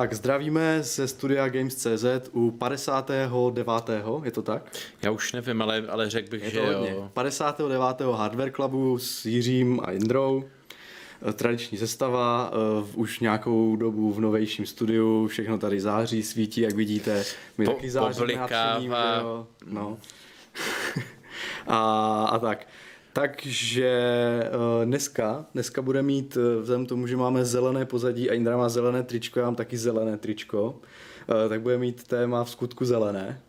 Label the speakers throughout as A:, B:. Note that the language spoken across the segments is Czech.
A: Tak, zdravíme ze studia Games.cz u 59. je to tak?
B: Já už nevím, ale, ale řekl bych,
A: je
B: že
A: hodně.
B: jo.
A: 59. Hardware Clubu s Jiřím a Jindrou. Eh, Tradiční sestava, uh, už nějakou dobu v novejším studiu, všechno tady září, svítí, jak vidíte. My
B: Po-
A: taky záříme. No. a, a tak. Takže uh, dneska, dneska bude mít, uh, vzhledem tomu, že máme zelené pozadí a Indra má zelené tričko, já mám taky zelené tričko, uh, tak bude mít téma v skutku zelené.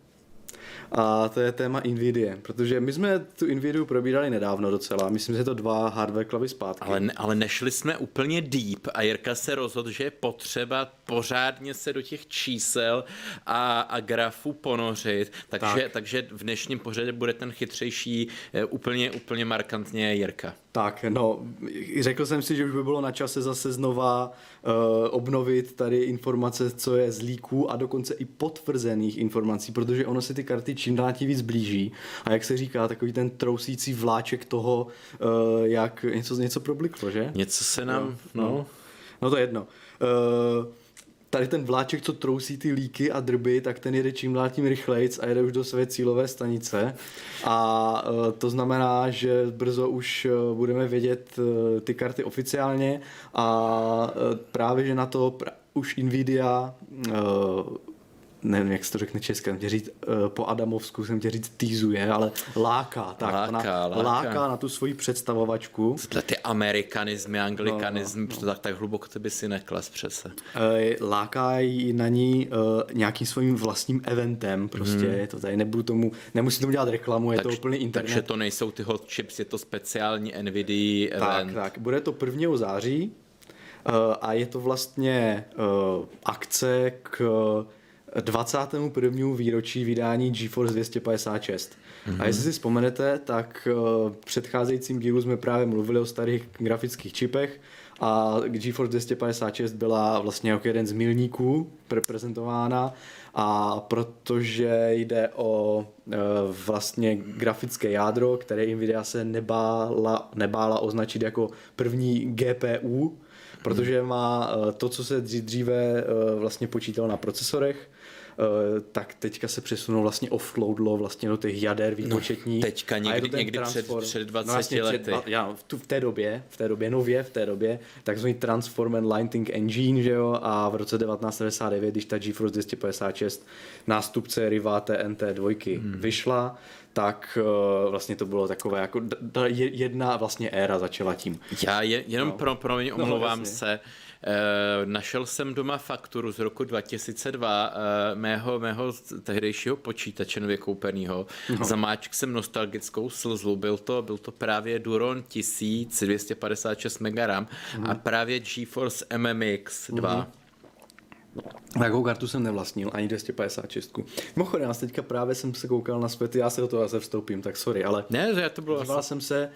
A: A to je téma Nvidia, protože my jsme tu Nvidia probírali nedávno docela, myslím, že to dva hardware klavy zpátky.
B: Ale, ale nešli jsme úplně deep a Jirka se rozhodl, že je potřeba pořádně se do těch čísel a, a grafů ponořit, takže,
A: Tak.
B: takže v dnešním pořadě bude ten chytřejší eh, úplně, úplně markantně Jirka.
A: Tak, no, řekl jsem si, že už by bylo na čase zase znova uh, obnovit tady informace, co je z líků a dokonce i potvrzených informací, protože ono se ty karty čím dál tím víc blíží a jak se říká, takový ten trousící vláček toho, uh, jak něco, něco probliklo, že?
B: Něco se nám,
A: No,
B: no,
A: no. no to je jedno. Uh, tady ten vláček, co trousí ty líky a drby, tak ten jede čím dál tím rychlejc a jede už do své cílové stanice. A uh, to znamená, že brzo už uh, budeme vědět uh, ty karty oficiálně a právě, že na to už Nvidia nevím, jak se to řekne česky, tě říct, uh, po Adamovsku jsem tě říct týzuje, ale láká, tak,
B: Láká,
A: ona
B: láká.
A: láká na tu svoji představovačku.
B: Ty amerikanismy, anglikanismy,
A: No,
B: no, tak, tak hluboko to by si neklas přece.
A: Eh, lákají na ní uh, nějakým svým vlastním eventem, prostě je to tady, nebudu tomu, nemusím tomu dělat reklamu, je to úplný internet.
B: takže to nejsou ty hot chips, je to speciální NVIDIA
A: tak,
B: event.
A: tak, bude to 1. září a je to vlastně akce k 21. výročí vydání GeForce 256. Mm-hmm. A jestli si vzpomenete, tak uh, v předcházejícím dílu jsme právě mluvili o starých grafických čipech a GeForce 256 byla vlastně jako jeden z milníků reprezentována a protože jde o uh, vlastně grafické jádro, které Nvidia se nebála, nebála označit jako první GPU, protože má uh, to, co se dří- dříve vlastně počítalo na procesorech, tak teďka se přesunou vlastně offloadlo vlastně do těch jader výpočetních.
B: teďka
A: A je
B: někdy- někdy před-
A: transform-
B: před 20
A: vlastně
B: lety.
A: Před, já, v, tu, v té době, v té době, nově v té době, takzvaný Transform and Lighting Engine, že jo, a v roce 1999, když ta GeForce 256, nástupce Riva TNT2 hmm. vyšla, tak uh, vlastně to bylo takové jako jedna vlastně éra začala tím.
B: Já je, jenom
A: No.
B: no. pro, pro mě
A: No,
B: omlouvám
A: jasně.
B: se. E, našel jsem doma fakturu z roku 2002 e, mého, mého tehdejšího počítače nově koupeného. No. Zamáčk jsem nostalgickou slzu. Byl to, byl to právě Duron 1000 256 MB RAM
A: Mhm.
B: a právě GeForce MMX 2.
A: Takovou kartu jsem nevlastnil, ani 256. Mimochodem, já teďka právě jsem se koukal na světy, já se do toho zase vstoupím, tak sorry, ale
B: Ne, že to bylo
A: díval
B: asi...
A: jsem se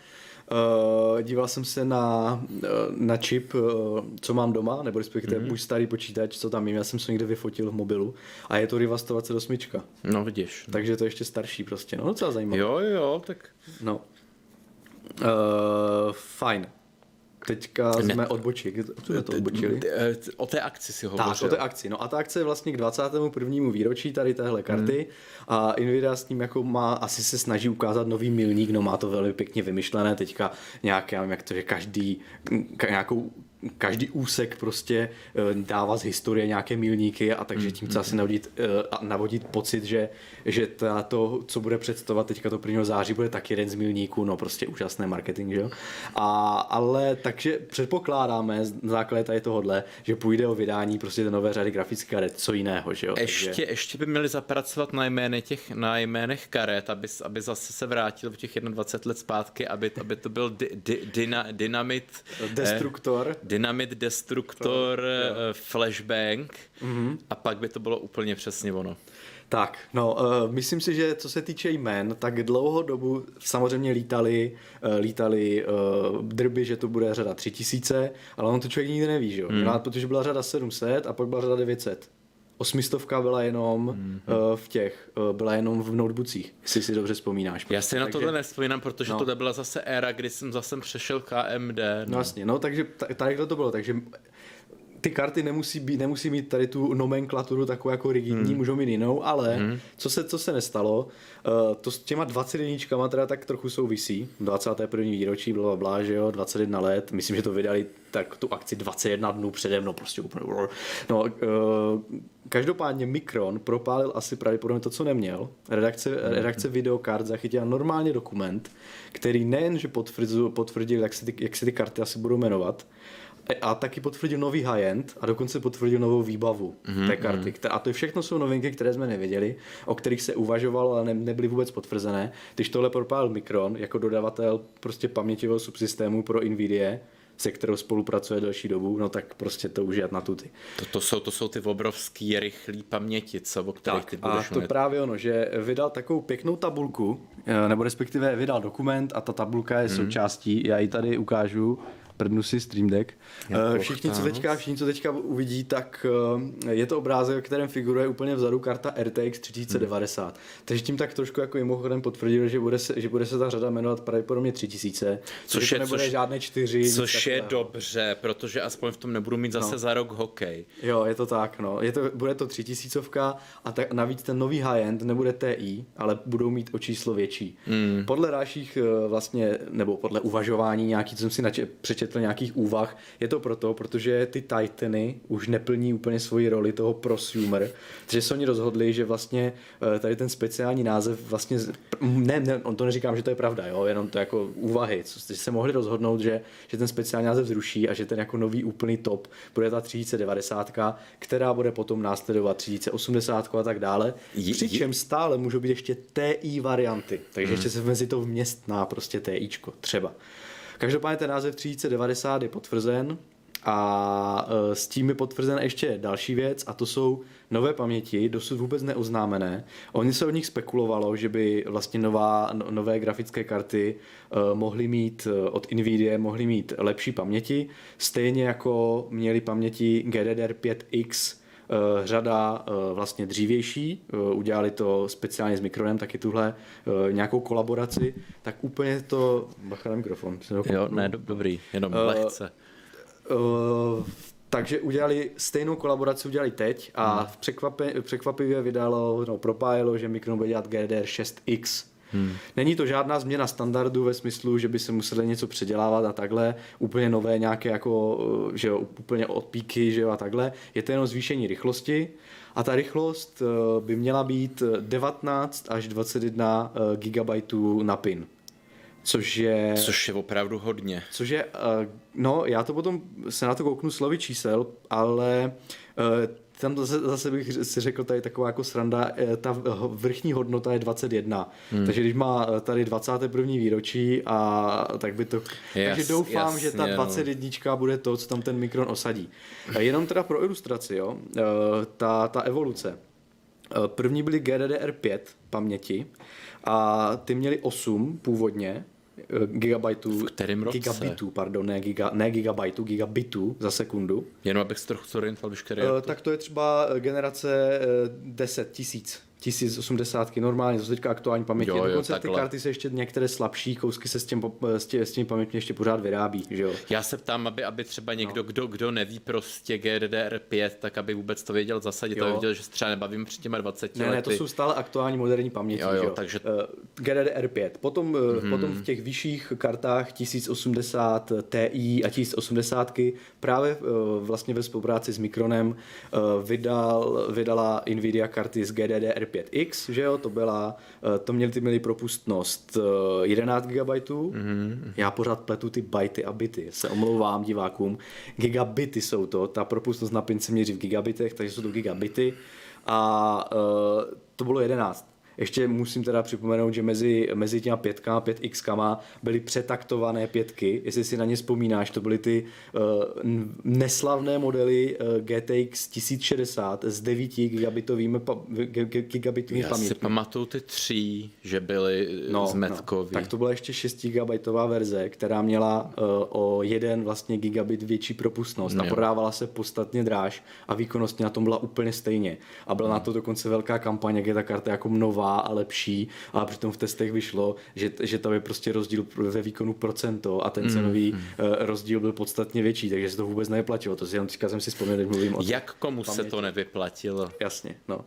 A: Uh, díval jsem se na, uh, na čip, uh, co mám doma, nebo respektive mm-hmm. můj starý počítač, co tam mím, já jsem se někde vyfotil v mobilu a je to Riva 128,
B: No vidíš.
A: takže to je ještě starší prostě, no docela zajímavé.
B: Jo, jo, tak
A: No. Uh, fajn. Teďka
B: Ne.
A: jsme odbočili. Co je to odbočili?
B: E, O té akci si hovořil.
A: Tak, o té akci. No a ta akce je vlastně k 21. výročí tady téhle karty hmm. a Nvidia s tím jako má, asi se snaží ukázat nový milník, no má to velmi pěkně vymyšlené, teďka nějak, já nevím, jak to je, každý, ka, nějakou každý úsek prostě eh, dává z historie nějaké milníky a takže tím chce asi navodit, eh, navodit pocit, že, že to, co bude představovat teďka to 1. září, bude taky jeden z milníků, no prostě úžasné marketing, že jo. A, ale takže předpokládáme na základě tady tohohle, že půjde o vydání prostě té nové řady grafických karet, co jiného, že jo.
B: Ještě,
A: Takže,
B: ještě by měli zapracovat na, jmény těch, na jménech karet, aby, aby zase se vrátil v těch 21 let zpátky, aby, aby to byl di, di, dyna, Dynamit...
A: Destruktor.
B: Eh, Dynamit Destruktor eh, Flashbang
A: Mhm.
B: a pak by to bylo úplně přesně ono.
A: Tak, no, uh, myslím si, že co se týče jmen, tak dlouhou dobu samozřejmě lítali, uh, lítali uh, drby, že to bude řada 3000, ale on to člověk nikdy neví, že jo? Hmm. Protože byla řada 700 a pak byla řada 900. Osmistovka byla jenom hmm. uh, v těch, uh, byla jenom v notebookích, jestli si dobře vzpomínáš.
B: Já si na
A: Takže-
B: tohle nespomínám, protože
A: No.
B: tohle byla zase éra, kdy jsem zase přešel KMD.
A: No
B: No.
A: jasně, no takže ta- tady to bylo, takže ty karty nemusí, být, nemusí mít tady tu nomenklaturu takovou jako rigidní, hmm. můžou mít jinou, ale hmm. co, se, co se nestalo, uh, to s těma 21 teda tak trochu souvisí, 21. výročí, bla, bla, že jo, 21 let, myslím, že to vydali tak tu akci 21 dnů přede mnou, prostě úplně, no, uh, každopádně Mikron propálil asi pravděpodobně to, co neměl. Redakce, hmm. redakce videokart zachytila normálně dokument, který nejenže potvrdil, potvrdil jak, se ty, jak se ty karty asi budou jmenovat, a taky potvrdil nový high-end a dokonce potvrdil novou výbavu mm-hmm. té karty. A to všechno jsou novinky, které jsme nevěděli, o kterých se uvažovalo, ale ne, nebyly vůbec potvrzené. Když tohle propálil Micron jako dodavatel prostě paměťového subsystému pro NVIDIA, se kterou spolupracuje delší dobu, no tak prostě to už je na tuty.
B: To, to, jsou, to jsou ty obrovský rychlý paměti, co, o kterých tak, ty
A: budeš A to mít. právě ono, že vydal takovou pěknou tabulku, eh, nebo respektive vydal dokument a ta tabulka je mm. součástí, já ji tady ukážu, prdnu si Stream Deck. Uh, všichni, co teďka, všichni, co teďka uvidí, tak uh, je to obrázek, kterém figuruje úplně vzadu karta RTX 3090. Hmm. Takže tím tak trošku jako mimochodem potvrdil, že bude se, že bude se ta řada jmenovat pravděpodobně 3000, což je, nebude což, žádné čtyři.
B: Což je dobře, protože aspoň v tom nebudu mít zase no. za rok hokej.
A: Jo, je to tak, no. Je to, bude to 3000 a tak, navíc ten nový high-end nebude TI, ale budou mít o číslo větší. Hmm. Podle dalších uh, vlastně, nebo podle uvažování nějaký, co jsem si nače- přečetl četl nějakých úvah. Je to proto, protože ty Titany už neplní úplně svoji roli toho prosumer, takže se oni rozhodli, že vlastně eh, tady ten speciální název vlastně, ne, ne on to neříkám, že to je pravda, jo, jenom to jako úvahy, co jste se mohli rozhodnout, že, že ten speciální název zruší a že ten jako nový úplný top bude ta 3090, která bude potom následovat 3080 a tak dále. Přičemž stále můžou být ještě TI varianty, takže hmm. ještě se mezi to vměstná prostě TIčko, třeba. Každopádně ten název 3090 je potvrzen a e, s tím je potvrzen ještě další věc a to jsou nové paměti, dosud vůbec neoznámené. Oni se o nich spekulovalo, že by vlastně nová, no, nové grafické karty uh, mohly mít uh, od Nvidia mohly mít lepší paměti, stejně jako měli paměti GDDR5X uh, řada uh, vlastně dřívější, uh, udělali to speciálně s Mikronem, taky tuhle uh, nějakou kolaboraci, tak úplně to, bacha na mikrofon.
B: Jo, ne, do, dobrý, jenom uh, lehce.
A: Uh, takže udělali stejnou kolaboraci, udělali teď a hmm. překvapivě, překvapivě vydalo, no, propájelo, že Mikron bude dělat GDR6X, Hmm. Není to žádná změna standardu ve smyslu, že by se museli něco předělávat a takhle, úplně nové nějaké jako, eh, že jo, úplně odpíky, že jo, a takhle. Je to jenom zvýšení rychlosti a ta rychlost eh, by měla být 19 až 21 eh, gigabajtů na pin. Což je...
B: Což je opravdu hodně.
A: Což je, no já to potom se na to kouknu slovy čísel, ale tam zase, zase bych si řekl, tady taková jako sranda, eh, ta vrchní hodnota je 21. Hmm. Takže když má eh, tady 21. výročí a tak by to... Yes, takže doufám, yes, že ta 21 no. bude to, co tam ten mikron osadí. Jenom teda pro ilustraci, jo, eh, ta, ta evoluce. První byly GDDR5 paměti a ty měly 8 původně, Eh, gigabajtů,
B: v kterém roce?
A: Gigabitů, pardon, ne, giga, ne gigabajtů, gigabitů za sekundu.
B: Jenom abych se trochu zorientoval, víš, který
A: uh, Tak to je třeba generace uh, 10 tisíc 1080 normálně, to teďka aktuální paměti. Jo, jo, Dokonce takhle. ty karty se ještě některé slabší kousky se s tím, s tím, s tím pamětmi ještě pořád vyrábí. Že jo?
B: Já se ptám, aby, aby třeba někdo, no. kdo, kdo neví prostě GDDR5, tak aby vůbec to věděl zasadit, jo. aby viděl, že se třeba nebavím před těma 20
A: ne, lety. Ne, to jsou stále aktuální moderní paměti. Jo, jo, jo. Takže... Eh, GDDR5. Potom, mm-hmm. potom v těch vyšších kartách 1080 Ti a 1080 právě uh, vlastně ve spolupráci s Micronem uh, vydal, vydala Nvidia karty z GDDR5 5X, že jo, to byla, eh, to měli, ty měli propustnost 11 GB, mm-hmm. já pořád pletu ty bajty a bity, se omlouvám divákům, gigabity jsou to, ta propustnost na pin se měří v gigabitech, takže jsou to gigabity. A uh, to bylo 11 ještě musím teda připomenout, že mezi, mezi těma pětkama, 5X byly přetaktované pětky. Jestli si na ně vzpomínáš, to byly ty uh, neslavné modely uh, GTX 1060 s 9 gigabitovými, pa, gigabitovými
B: Já
A: pamětmi.
B: si pamatuju ty tři, že byly eh, no, zmetkový. No,
A: tak to byla ještě 6 gigabitová verze, která měla uh, o jeden vlastně gigabit větší propustnost no. a prodávala se podstatně dráž a výkonnostně na tom byla úplně stejně. A byla no. na to dokonce velká kampaně, jak je ta karta jako nová nová a lepší, a přitom v testech vyšlo, že, že tam je prostě rozdíl ve výkonu procento a ten cenový mm. rozdíl byl podstatně větší, takže se to vůbec nevyplatilo. To si jenom teďka jsem si vzpomněl, když mluvím o
B: Jak komu paměti. se to nevyplatilo?
A: Jasně, no. Uh,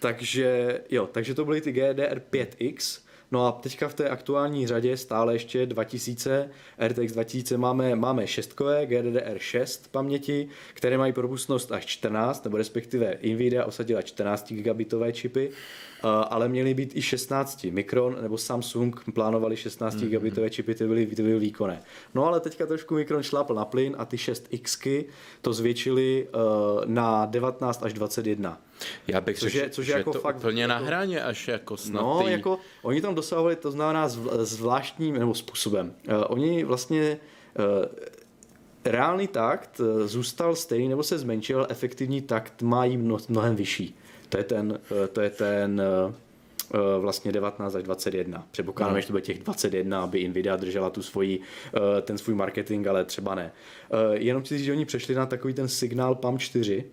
A: takže jo, takže to byly ty GDR 5X, No a teďka v té aktuální řadě stále ještě 2000, RTX 2000 máme, máme šestkové GDDR6 paměti, které mají propustnost až 14, nebo respektive Nvidia osadila 14 gigabitové čipy, ale měly být i 16 Micron nebo Samsung plánovali 16 mm-hmm. gigabitové čipy, ty byly, ty byly výkonné. No ale teďka trošku Micron šlápl na plyn a ty 6Xky to zvětšili na 19 až 21.
B: Já bych což řekl, je, což je jako to fakt úplně jako, na hraně až jako snad.
A: No, tý... jako oni tam dosahovali, to znamená zvláštním nebo způsobem. Uh, oni vlastně uh, reálný takt zůstal stejný nebo se zmenšil, efektivní takt má jim mnohem vyšší. To je ten, eh, to je ten eh, eh, vlastně 19 až 21. Předpokládám, no. že to bude těch 21, aby Nvidia držela tu svoji, ten svůj marketing, ale třeba ne. Jenom chci říct, že oni přešli na takový ten signál PAM 4,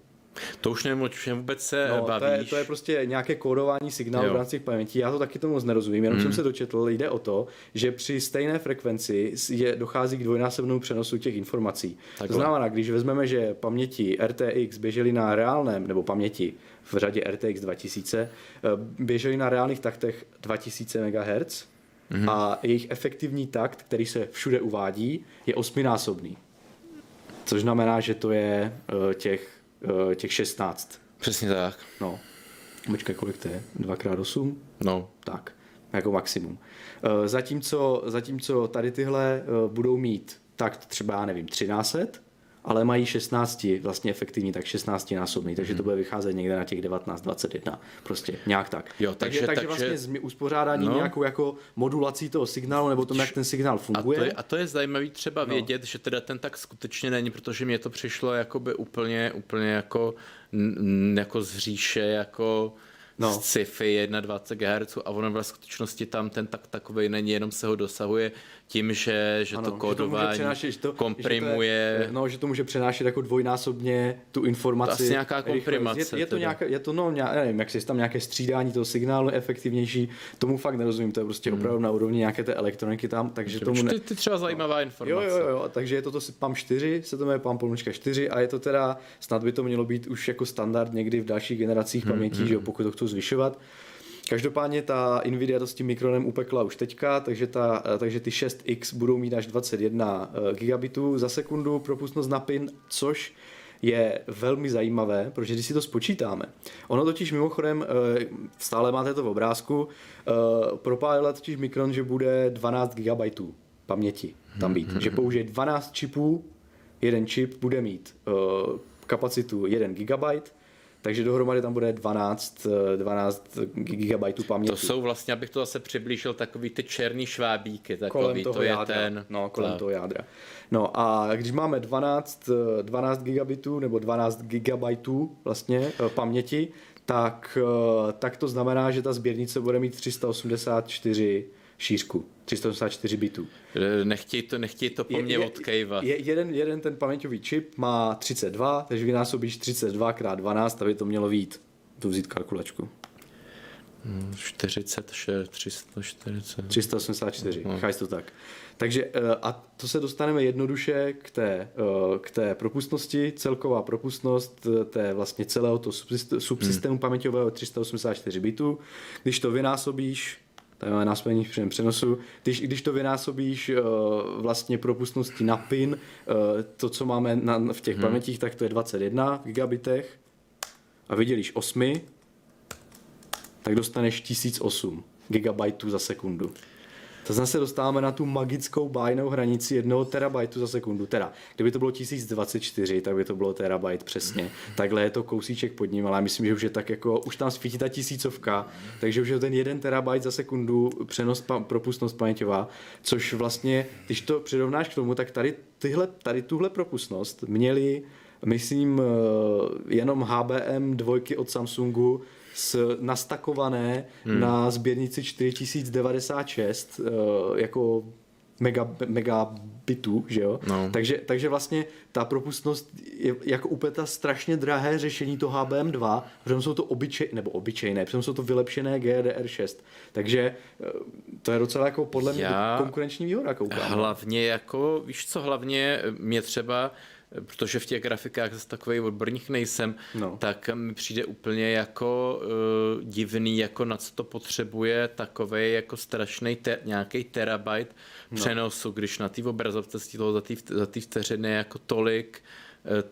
B: to už nevím, o čem vůbec se no, bavíš.
A: To je, to je prostě nějaké kódování signálu v rámci těch pamětí. Já to taky tomu moc nerozumím, jenom mm. jsem se dočetl, jde o to, že při stejné frekvenci je, dochází k dvojnásobnému přenosu těch informací. Takhle. To znamená, když vezmeme, že paměti RTX běžely na reálném, nebo paměti v řadě RTX 2000, eh, běžely na reálných taktech 2000 MHz mm. a jejich efektivní takt, který se všude uvádí, je osminásobný. Což znamená, že to je uh, těch Eh, těch 16.
B: Přesně tak.
A: No. Počkej, kolik to je? 2x8?
B: No.
A: Tak, jako maximum. Eh, zatímco, zatímco tady tyhle eh, budou mít tak třeba, já nevím, 1300, ale mají 16 vlastně efektivní, tak 16 násobný, takže to mhm. bude vycházet někde na těch 19, 21, prostě nějak tak.
B: Jo, takže,
A: takže, takže vlastně s uspořádání no. nějakou jako modulací toho signálu nebo tom, jak ten signál funguje.
B: A to je, a to je zajímavé třeba no. vědět, že teda ten tak skutečně není, protože mě to přišlo jakoby úplně, úplně jako, jako z říše, jako no. sci-fi 21 GHz a ono v skutečnosti tam ten tak takový není, jenom se ho dosahuje tím, že, že ano, to kódování že to to, komprimuje.
A: Že to je, no, že to může přenášet jako dvojnásobně tu informaci. To
B: asi nějaká komprimace.
A: Je, je to, nějaká, je to no, já nevím, jak si tam nějaké střídání toho signálu efektivnější, tomu fakt nerozumím, to je prostě hmm. opravdu na úrovni nějaké té elektroniky tam, takže tomu
B: ne... ty, ty třeba zajímavá no. informace.
A: Jo, jo, jo, takže je to to PAM 4, se to jmenuje PAM pomlčka 4 a je to teda, snad by to mělo být už jako standard někdy v dalších generacích hmm, pamětí, hmm. že jo, pokud to chcou zvyšovat. Každopádně ta Nvidia to s tím mikronem upekla už teďka, takže, ta, eh, takže ty 6X budou mít až 21 eh, gigabitů za sekundu propustnost na pin, což je velmi zajímavé, protože když si to spočítáme, ono totiž mimochodem, eh, stále máte to v obrázku, propálila totiž mikron, že bude 12 GB paměti tam být, mm-hmm. že použije 12 čipů, jeden čip bude mít kapacitu 1 GB, takže dohromady tam bude 12, 12 GB paměti.
B: To jsou vlastně, abych to zase přiblížil, takový ty černý švábíky, takový, kolem toho to je
A: jádra.
B: ten...
A: No, kolem tak. toho jádra. No a když máme 12, 12 gigabitů nebo 12 gigabajtů vlastně eh, paměti, tak, eh, tak to znamená, že ta sběrnice bude mít 384 šířku, 384 bitů.
B: Nechtěj to, nechtěj to po je, mně je, odkejvat.
A: Je, jeden, jeden ten paměťový čip má 32, takže vynásobíš 32 x 12, aby to mělo vít. Tu vzít kalkulačku.
B: 46, 340.
A: 384, no. cháš to tak. Takže eh, a to se dostaneme jednoduše k té, eh, k té propustnosti, celková propustnost eh, té vlastně celého toho subsystému hmm. paměťového 384 bitů. Když to vynásobíš takhle násobení v přenosu. Když, když to vynásobíš uh, vlastně propustností na pin, uh, to, co máme na, v těch hmm. pamětích, tak to je 21 gigabitech a vydělíš 8, tak dostaneš 1008 gigabajtů za sekundu. To zase dostáváme na tu magickou bájnou hranici jednoho terabajtu za sekundu. Teda, kdyby to bylo 1024, tak by to bylo terabajt přesně. Takhle je to kousíček pod ním, ale já myslím, že už je tak jako, už tam svítí ta tisícovka, takže už je ten jeden terabajt za sekundu přenos, propustnost paměťová, což vlastně, když to přirovnáš k tomu, tak tady, tyhle, tady tuhle propustnost měli myslím eh, jenom HBM dvojky od Samsungu s, nastakované hmm. na sběrnici 4096 uh, jako mega, megabitů, že jo?
B: No.
A: Takže, takže vlastně ta propustnost je jako úplně ta strašně drahé řešení to HBM2, protože jsou to obyčej, nebo obyčejné, protože jsou to vylepšené GDDR6. Takže eh, to je docela jako podle mě
B: Já-
A: konkurenční výhoda, koukám.
B: Hlavně jako, víš co, hlavně mě třeba, protože v těch grafikách zase takový odborník nejsem,
A: No.
B: tak mi přijde úplně jako uh, divný, jako na co to potřebuje takový jako strašný te, nějaký terabyte no. přenosu, když na té obrazovce z toho za té vteřiny jako tolik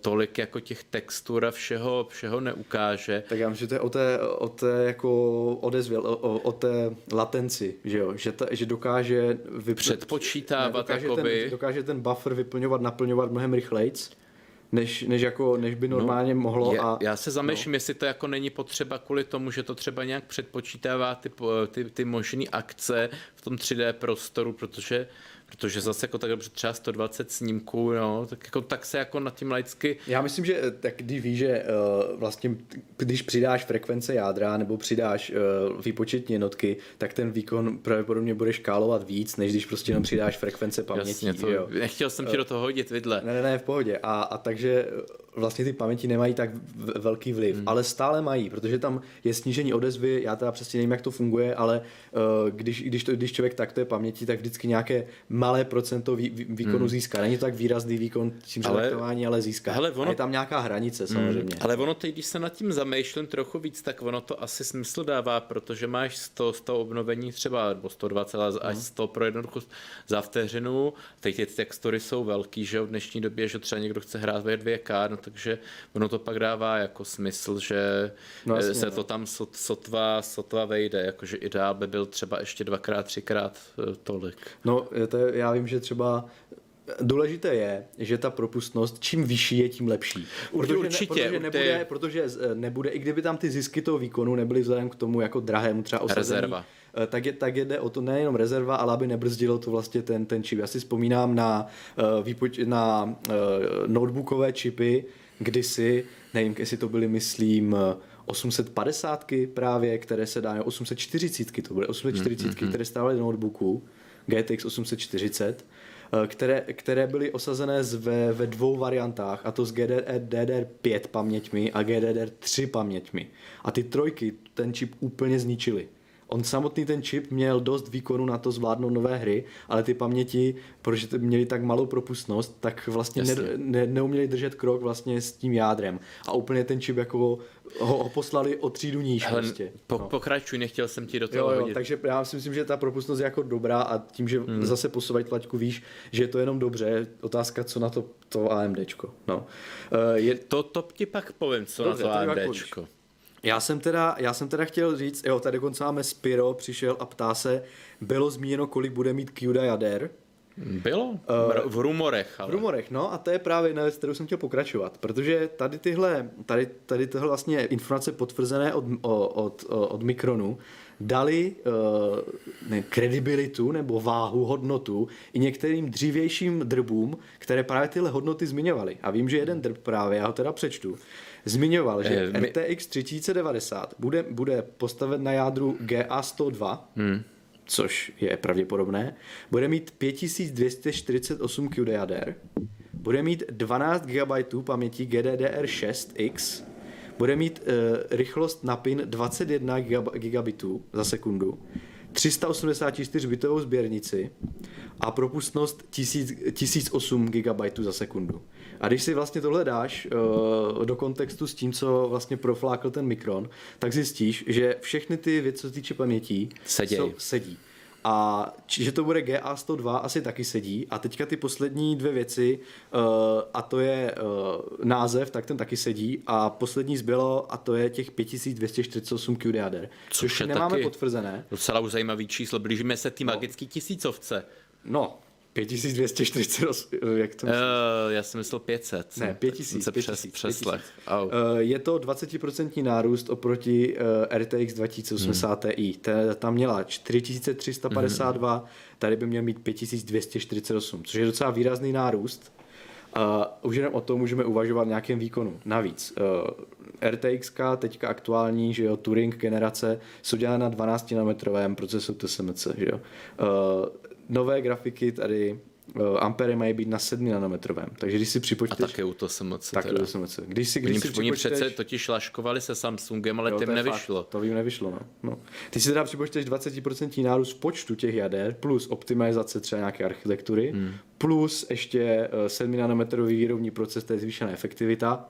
B: tolik jako těch textur a všeho, všeho neukáže.
A: Tak já myslím, že to je o té, o té jako odezvě, o, o, o té latenci, že jo, že, ta, že dokáže vypl...
B: Předpočítávat,
A: dokáže,
B: jakoby.
A: ten, dokáže ten buffer vyplňovat, naplňovat mnohem rychlejc, než, než, jako, než by normálně no, mohlo.
B: Já,
A: a,
B: já se zamýšlím, no. jestli to jako není potřeba kvůli tomu, že to třeba nějak předpočítává ty, ty, ty možné akce v tom 3D prostoru, protože, protože zase jako tak dobře třeba 120 snímků, no, tak, jako, tak se jako na tím laicky
A: Já myslím, že eh, tak když víš, že uh, vlastně když přidáš frekvence jádra nebo přidáš uh, výpočetní jednotky, tak ten výkon pravděpodobně bude škálovat víc, než když prostě jenom přidáš frekvence paměti.
B: jasně to,
A: jo?
B: nechtěl jsem ti do toho hodit vidle.
A: Ne, ne, ne, v pohodě. A, a takže eh, vlastně ty paměti nemají tak velký vliv, hmm. ale stále mají, protože tam je snížení odezvy, já teda přesně nevím, jak to funguje, ale uh, když, když, to, když člověk taktuje paměti, tak vždycky nějaké malé procento vý, vý- výkonu hmm. získá. Není to tak výrazný výkon tím
B: Ale-
A: selektování, ale získá.
B: hele,
A: A
B: ono-
A: je tam nějaká hranice samozřejmě.
B: Ale ono teď, když se nad tím zamýšlím trochu víc, tak ono to asi smysl dává, protože máš 100, 100 obnovení třeba, nebo 120 až 100 pro jednotku za vteřinu. Teď ty textury jsou velký, že v dnešní době, že třeba někdo chce hrát ve 2K, no takže ono to pak dává jako smysl, že
A: No
B: no,
A: jasně,
B: se
A: no.
B: to tam sot, sotva, sotva vejde, jakože ideál by byl třeba ještě dvakrát, třikrát eh, tolik.
A: No, to, je- já vím, že třeba důležité je, že ta propustnost, čím vyšší je, tím lepší. Protože,
B: Určitě,
A: ne, protože,
B: ty-
A: nebude, protože eh, nebude, i kdyby tam ty zisky toho výkonu nebyly vzhledem k tomu jako drahému třeba osazený,
B: Rezerva.
A: Eh, tak, je, tak jde o to nejenom rezerva, ale aby nebrzdilo to vlastně ten, ten čip. Já si vzpomínám na, uh, výpoč- na uh, notebookové čipy, kdysi, nevím, jestli to byly, myslím, eh, 850 právě, které se dá, 840 to byly, 840, které stály do notebooku, GTX 840, eh, které, které byly osazené z, ve, ve dvou variantách, a to s GDR, DDR5 paměťmi a GDDR3 paměťmi. A ty trojky ten čip úplně zničily. On samotný ten čip měl dost výkonu na to zvládnout nové hry, ale ty paměti, protože měli tak malou propustnost, tak vlastně ne,
B: Jasně.
A: ne, neuměli držet krok vlastně s tím jádrem. A úplně ten čip jako ho, ho poslali o třídu níž
B: Hele,
A: prostě.
B: po,
A: no.
B: pokračuj, nechtěl jsem ti do toho
A: Jo, jo,
B: hodit.
A: takže já si myslím, že ta propustnost je jako dobrá a tím, že hmm. zase posouvají tlačku, víš, že je to jenom dobře. Otázka, co na to, to AMDčko. No. Uh, je,
B: To, to ti pak povím, co
A: Dobře,
B: na
A: to
B: AMDčko.
A: Já jsem, teda, já jsem teda chtěl říct, jo, tady dokonce máme Spiro, přišel a ptá se, bylo zmíněno, kolik bude mít QDA jader.
B: Bylo? Uh, v rumorech, ale.
A: V rumorech, no a to je právě jedna věc, kterou jsem chtěl pokračovat, protože tady tyhle, tady, tady tyhle vlastně informace potvrzené od, od, o- od Mikronu dali uh, ne, kredibilitu nebo váhu, hodnotu i některým dřívějším drbům, které právě tyhle hodnoty zmiňovaly. A vím, že jeden drb právě, já ho teda přečtu, zmiňoval, že
B: Eh, my-
A: RTX 3090 bude, bude postaven na jádru GA102, hmm. což je pravděpodobné, bude mít 5248 QD jader, bude mít 12 GB paměti GDDR6X, bude mít uh, rychlost na pin 21 gigab- gigabitů za sekundu, 384 bitovou sběrnici a propustnost 1000, 1008 GB za sekundu. A když si vlastně tohle dáš uh, do kontextu s tím, co vlastně proflákl ten Mikron, tak zjistíš, že všechny ty věci, co se týče pamětí,
B: Seděj.
A: jsou, sedí. A či- že to bude GA102 asi taky sedí. A teďka ty poslední dvě věci, uh, a to je uh, název, tak ten taky sedí. A poslední zbylo, a to je těch 5248 QD jader.
B: Což
A: Což
B: je
A: nemáme
B: taky-
A: potvrzené.
B: Docela už zajímavý číslo, blížíme se té magický tisícovce.
A: No, 5248, jak to
B: Uh, já jsem myslel 500.
A: Ne,
B: Jsem
A: 5000,
B: se přes,
A: 5000,
B: přeslech.
A: 5000.
B: Au.
A: Eh, Je to 20% nárůst oproti eh, RTX 2080 Ti. Ta- Tam měla 4352, tady by měl mít 5248, což je docela výrazný nárůst. A už jenom o tom můžeme uvažovat v nějakém výkonu. Navíc eh, RTX, teďka aktuální, že jo, Turing generace, jsou dělána na 12 nanometrovém procesu TSMC, že jo. Eh, nové grafiky tady uh, ampery mají být na 7 nanometrovém. Takže když si
B: A
A: připočteš...
B: taky u to jsem moc
A: Tak to jsem moc. Když si,
B: Oni,
A: když si
B: oni
A: připočteš-
B: přece totiž laškovali se Samsungem, ale
A: Jo, je
B: nevyšlo.
A: Fakt, to vím nevyšlo, no. no. Ty si teda připočteš 20% nárůst počtu těch jader, plus optimalizace třeba nějaké architektury, hmm. plus ještě uh, 7 nanometrový výrobní proces, to je zvýšená efektivita,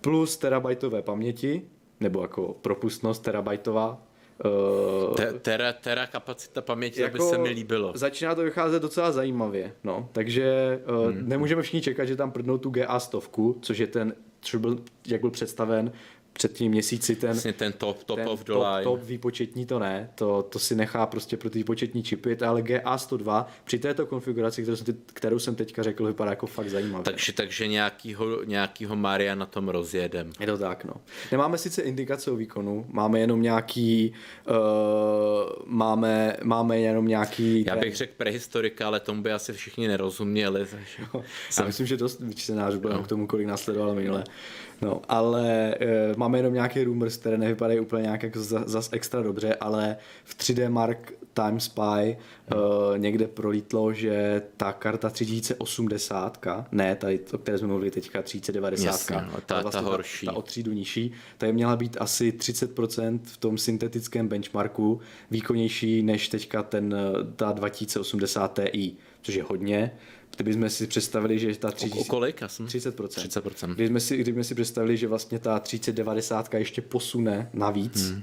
A: plus terabajtové paměti, nebo jako propustnost terabajtová. Uh,
B: Te, tera, tera kapacita paměti, jako, by se mi líbilo.
A: Začíná to vycházet docela zajímavě, no. Takže uh, hmm. nemůžeme všichni čekat, že tam prdnou tu GA100, což je ten, což byl, jak byl představen před tím měsíci ten,
B: Vlastně ten top, top
A: ten
B: of the
A: top,
B: line.
A: top výpočetní to ne, to, to si nechá prostě pro ty výpočetní čipy, ale GA102 při této konfiguraci, kterou jsem, teď, kterou jsem teďka řekl, vypadá jako fakt zajímavě.
B: Takže, takže nějakýho, nějakýho Maria na tom rozjedem.
A: Je to tak, no. Nemáme sice indikace o výkonu, máme jenom nějaký, uh, máme, máme jenom nějaký...
B: Já bych řekl prehistorika, ale tomu by asi všichni nerozuměli. Takže
A: Já myslím, že dost čtenářů bylo no. k tomu, kolik následovalo minule. No, ale e, máme jenom nějaké rumors, které nevypadají úplně nějak jako za, zas extra dobře, ale v 3D Mark Time Spy e, někde prolítlo, že ta karta 3080, ne, tady, o které jsme mluvili teďka, 3090,
B: Jasně, no, ta-
A: ale
B: ta horší.
A: Ta, ta o třídu nižší, ta je měla být asi 30% v tom syntetickém benchmarku výkonnější než teďka ten, e, ta 2080 Ti, což je hodně. Kdybychom si představili, že ta
B: o
A: 3000,
B: kolik? Já jsem...
A: 30%.
B: 30%.
A: Kdybychom si, kdybychom si představili, že vlastně ta 3090 ještě posune navíc, hmm.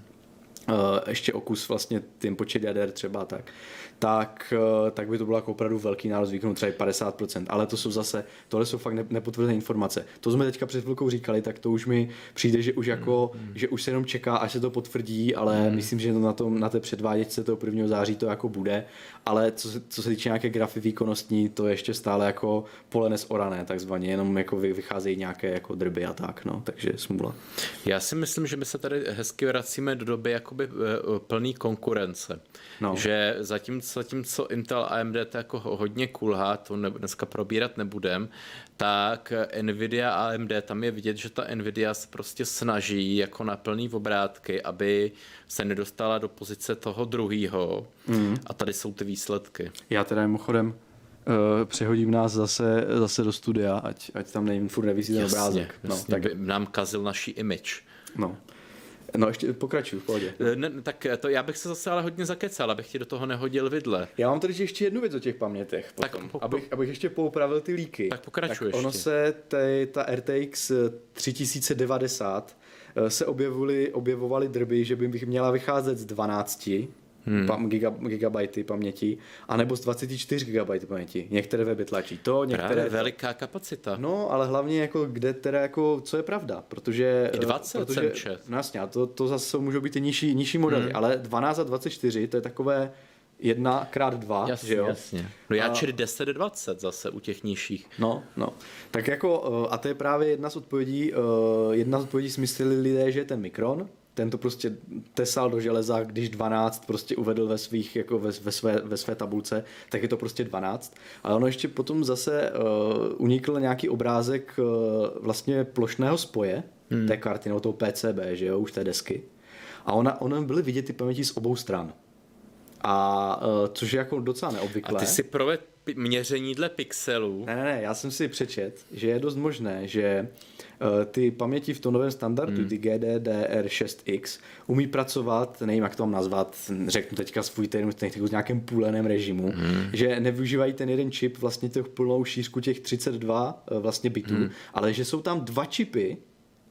A: Uh, ještě o kus vlastně tím počet jader třeba tak, tak, uh, tak by to bylo jako opravdu velký nárůst výkonu, třeba i 50%, ale to jsou zase, tohle jsou fakt ne, nepotvrzené informace. To jsme teďka před chvilkou říkali, tak to už mi přijde, že už jako, hmm. že už se jenom čeká, až se to potvrdí, ale hmm. myslím, že na, tom, na té předváděčce toho 1. září to jako bude, ale co se, co se týče nějaké grafy výkonnostní, to je ještě stále jako pole nesorané, takzvaně, jenom jako vy- vycházejí nějaké jako drby a tak, no, takže smůla.
B: Já si myslím, že my se tady hezky vracíme do doby jakoby eh, plný konkurence.
A: No.
B: Že zatímco, zatímco Intel a AMD to jako ho- hodně kulhá, to ne, dneska probírat nebudem, tak Nvidia a AMD, tam je vidět, že ta Nvidia se prostě snaží jako na plný obrátky, aby se nedostala do pozice toho druhýho. Mm. A tady jsou ty výsledky.
A: Já teda mimochodem uh, přehodím nás zase, zase do studia, ať, ať tam nevím, furt nevisí ten obrázek.
B: jasně,
A: No, tak,
B: by nám kazil naší image.
A: no. No, ještě pokračuju, v pohodě.
B: Eh, Ne, tak to já bych se zase ale hodně zakecal, abych ti do toho nehodil vidle.
A: Já mám tady ještě jednu věc o těch pamětech.
B: Tak
A: Potom,
B: po-
A: abych, abych ještě poupravil ty líky.
B: Tak pokračuj
A: Ono
B: ještě.
A: se tej, ta RTX 3090 eh, se objevily, objevovaly drby, že by bych měla vycházet z 12 hmm. pam, giga, gigabajty paměti, anebo z 24 gigabajty paměti. Některé weby tlačí to, některé...
B: Právě veliká kapacita.
A: No, ale hlavně jako kde teda jako, co je pravda, protože...
B: I 20
A: protože,
B: jsem čet.
A: No jasně, a to, to zase můžou být i nižší, nižší modely, hmm. ale 12 a 24, to je takové jedna krát dva,
B: Jasně,
A: že jo?
B: jasně. No já čili 10-20 zase u těch nižších.
A: No, no. Tak jako, eh, a to je právě jedna z odpovědí, eh, jedna z odpovědí smysleli lidé, že je ten mikron, ten to prostě tesal do železa, když 12 prostě uvedl ve svých, jako ve, ve, své, ve své tabulce, tak je to prostě 12. Ale ono ještě potom zase uh, unikl nějaký obrázek uh, vlastně plošného spoje hmm. té karty, nebo toho PCB, že jo, už té desky. A ona, ona byly vidět ty paměti z obou stran. A uh, což je jako docela
B: A
A: neobvyklé.
B: ty si proved měření dle pixelů.
A: Ne, ne, ne, já jsem si přečet, že je dost možné, že uh, ty paměti v tom novém standardu, hmm. ty GDDR6X, umí pracovat, nevím, jak to mám nazvat, řeknu teďka svůj techniku, v nějakém půleném režimu, hmm. že nevyužívají ten jeden čip, vlastně těch plnou šířku těch 32 uh, vlastně bitů, hmm. ale že jsou tam dva čipy,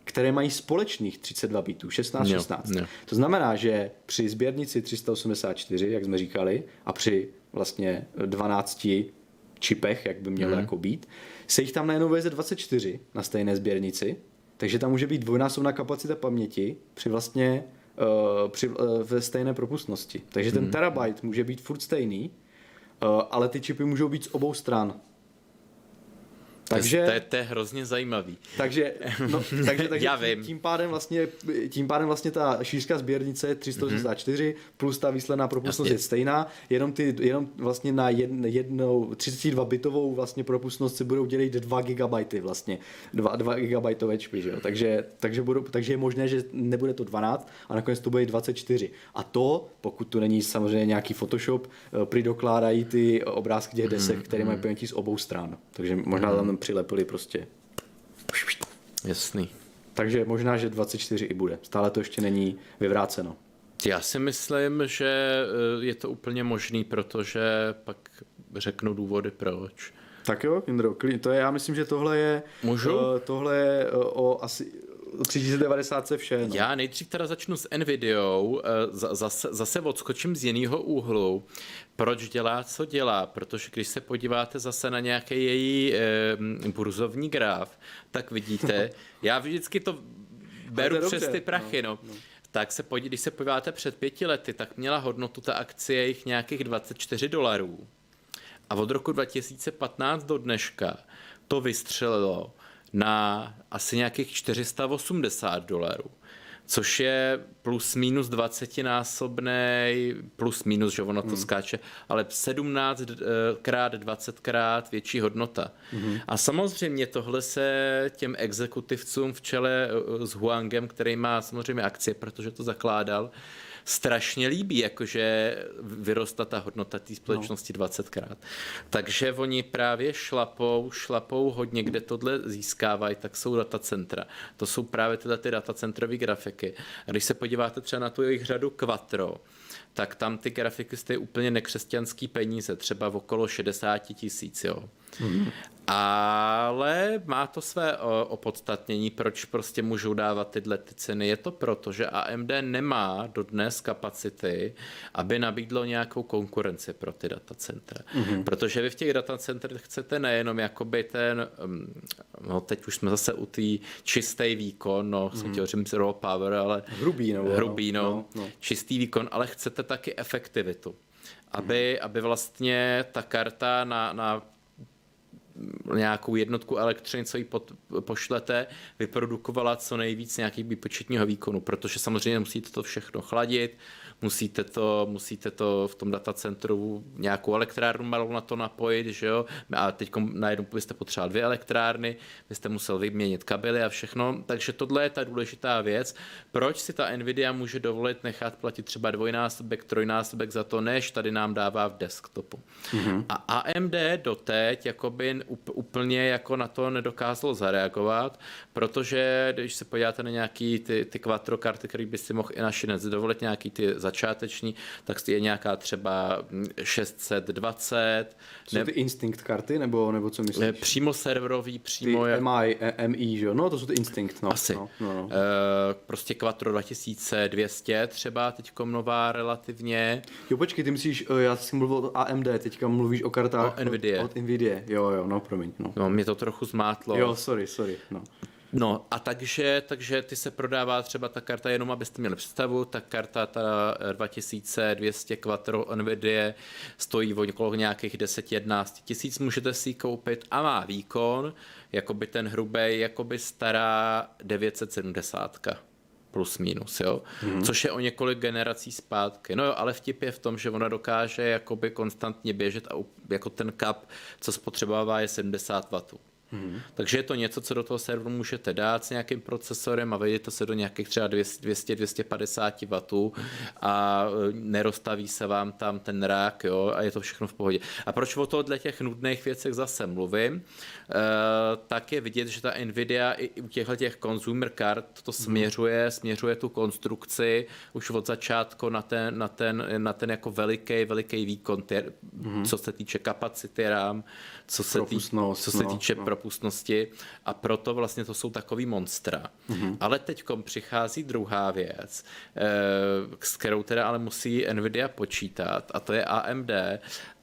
A: které mají společných 32 bitů, 16,
B: Jo,
A: 16.
B: jo.
A: To znamená, že při sběrnici 384, jak jsme říkali, a při vlastně 12 čipech, jak by mělo
B: Mhm.
A: mm. jako být, se jich tam najednou veze 24 na stejné sběrnici, takže tam může být dvojnásobná kapacita paměti při vlastně uh, při, uh, ve stejné propustnosti. Takže
B: Mhm.
A: ten terabyte může být furt stejný, uh, ale ty čipy můžou být z obou stran. Takže,
B: to, je, to je hrozně zajímavý.
A: Takže, no, takže, takže
B: Já
A: tím,
B: vím.
A: tím, pádem vlastně, tím pádem vlastně ta šířka sběrnice je 384 mm-hmm. plus ta výsledná propustnost
B: Jasně.
A: je stejná, jenom, ty, jenom vlastně na jedn, jednou 32 bitovou vlastně propustnost se budou dělit 2 GB vlastně, 2, 2 GB čpy, že jo? Takže, takže, budou, takže je možné, že nebude to 12 a nakonec to bude 24. A to, pokud tu není samozřejmě nějaký Photoshop, eh, přidokládají ty obrázky těch desek, které mají pojentí z obou stran. Takže možná tam přilepili prostě
B: Jasný.
A: takže možná, že 24 i bude. Stále to ještě není vyvráceno.
B: Já si myslím, že eh, je to úplně možný, protože pak řeknu důvody proč.
A: Tak jo, Indro, to je, já myslím, že tohle je,
B: Můžu?
A: eh, tohle je eh, o asi o 3090 vše. No.
B: Já nejdřív teda začnu s Nvidiou, eh, za- zase, zase odskočím z jiného úhlu. Proč dělá, co dělá? Protože když se podíváte zase na nějaký její eh, burzovní graf, tak vidíte, já vždycky to beru
A: je
B: přes
A: dobře,
B: ty prachy, no. no. Tak se podí, když se podíváte před pěti lety, tak měla hodnotu ta akcie jich nějakých 24 dolarů. A od roku 2015 do dneška to vystřelilo na asi nějakých 480 dolarů. Což je plus minus 20 násobný, plus minus, že ono to skáče, ale 17 eh, krát, 20 krát větší hodnota. A samozřejmě tohle se těm exekutivcům v čele eh, s Huangem, který má samozřejmě akcie, protože to zakládal, strašně líbí, jakože vyrostla ta hodnota té společnosti no. 20krát. Takže oni právě šlapou, šlapou hodně, kde tohle získávají, tak jsou datacentra. To jsou právě tyhle ty datacentrové grafiky. A když se podíváte třeba na tu jejich řadu Quattro, tak tam ty grafiky stojí úplně nekřesťanský peníze, třeba v okolo 60 tisíc, jo. Mm. Ale má to své opodstatnění, proč prostě můžou dávat tyhle ty ceny. Je to proto, že AMD nemá dodnes kapacity, aby nabídlo nějakou konkurenci pro ty datacentra. Mm-hmm. Protože vy v těch datacentrech chcete nejenom jakoby ten, um, no teď už jsme zase u té čistý výkon, no mm-hmm. chtěl říct raw power, ale
A: Hrubý, no,
B: hrubý, no,
A: no, no.
B: čistý výkon, ale chcete taky efektivitu. Aby, aby vlastně ta karta na, na nějakou jednotku elektřiny, co ji pod, pošlete, vyprodukovala co nejvíc nějakých výpočetního výkonu, protože samozřejmě musíte to všechno chladit, musíte to, musíte to v tom datacentru nějakou elektrárnu malou na to napojit, že jo, a teď najednou byste potřebovali dvě elektrárny, byste musel vyměnit kabely a všechno, takže tohle je ta důležitá věc. Proč si ta Nvidia může dovolit nechat platit třeba dvojnásobek, trojnásobek za to, než tady nám dává v desktopu. Mm-hmm. A AMD doteď jakoby úplně jako na to nedokázalo zareagovat, protože když se podíváte na nějaký ty, ty quattro karty, který by si mohl i našinec dovolit, nějaký ty začáteční, tak je nějaká třeba 620.
A: Jsou ne... ty Instinct karty, nebo, nebo co myslíš?
B: Přímo serverový, přímo...
A: Ty jak... MI, MI, že jo? No, to jsou ty Instinct, no.
B: Asi.
A: No, no, no.
B: E, prostě Quattro 2200 třeba teďkom nová relativně.
A: Jo, počkej, ty myslíš, já jsem mluvil o AMD, teďka mluvíš o kartách
B: o Nvidia.
A: Od, od Nvidia, jo, jo, no, promiň. No.
B: no, mě to trochu zmátlo.
A: Jo, sorry, sorry, no.
B: No a takže, takže ty se prodává třeba ta karta, jenom abyste měli představu, ta karta ta 2200 Quattro Nvidia stojí okolo nějakých 10-11 tisíc, můžete si ji koupit a má výkon, jakoby ten hrubý, jakoby stará 970 plus minus, jo? Mm-hmm. Což je o několik generací zpátky. No jo, ale vtip je v tom, že ona dokáže jakoby konstantně běžet a jako ten kap, co spotřebovává, je 70 W. Hmm. Takže je to něco, co do toho serveru můžete dát s nějakým procesorem a vejde to se do nějakých třeba 200-250 W a neroztaví se vám tam ten rák jo, a je to všechno v pohodě. A proč o tohle těch nudných věcech zase mluvím? E, tak je vidět, že ta Nvidia i u těchto těch consumer card to směřuje, hmm. směřuje tu konstrukci už od začátku na ten, na ten, na ten jako veliký, veliký výkon, tě, hmm. co se týče kapacity RAM, co se, tý, co se týče no, propustnosti a proto vlastně to jsou takový monstra. Mm-hmm. Ale teď přichází druhá věc, s kterou teda ale musí Nvidia počítat a to je AMD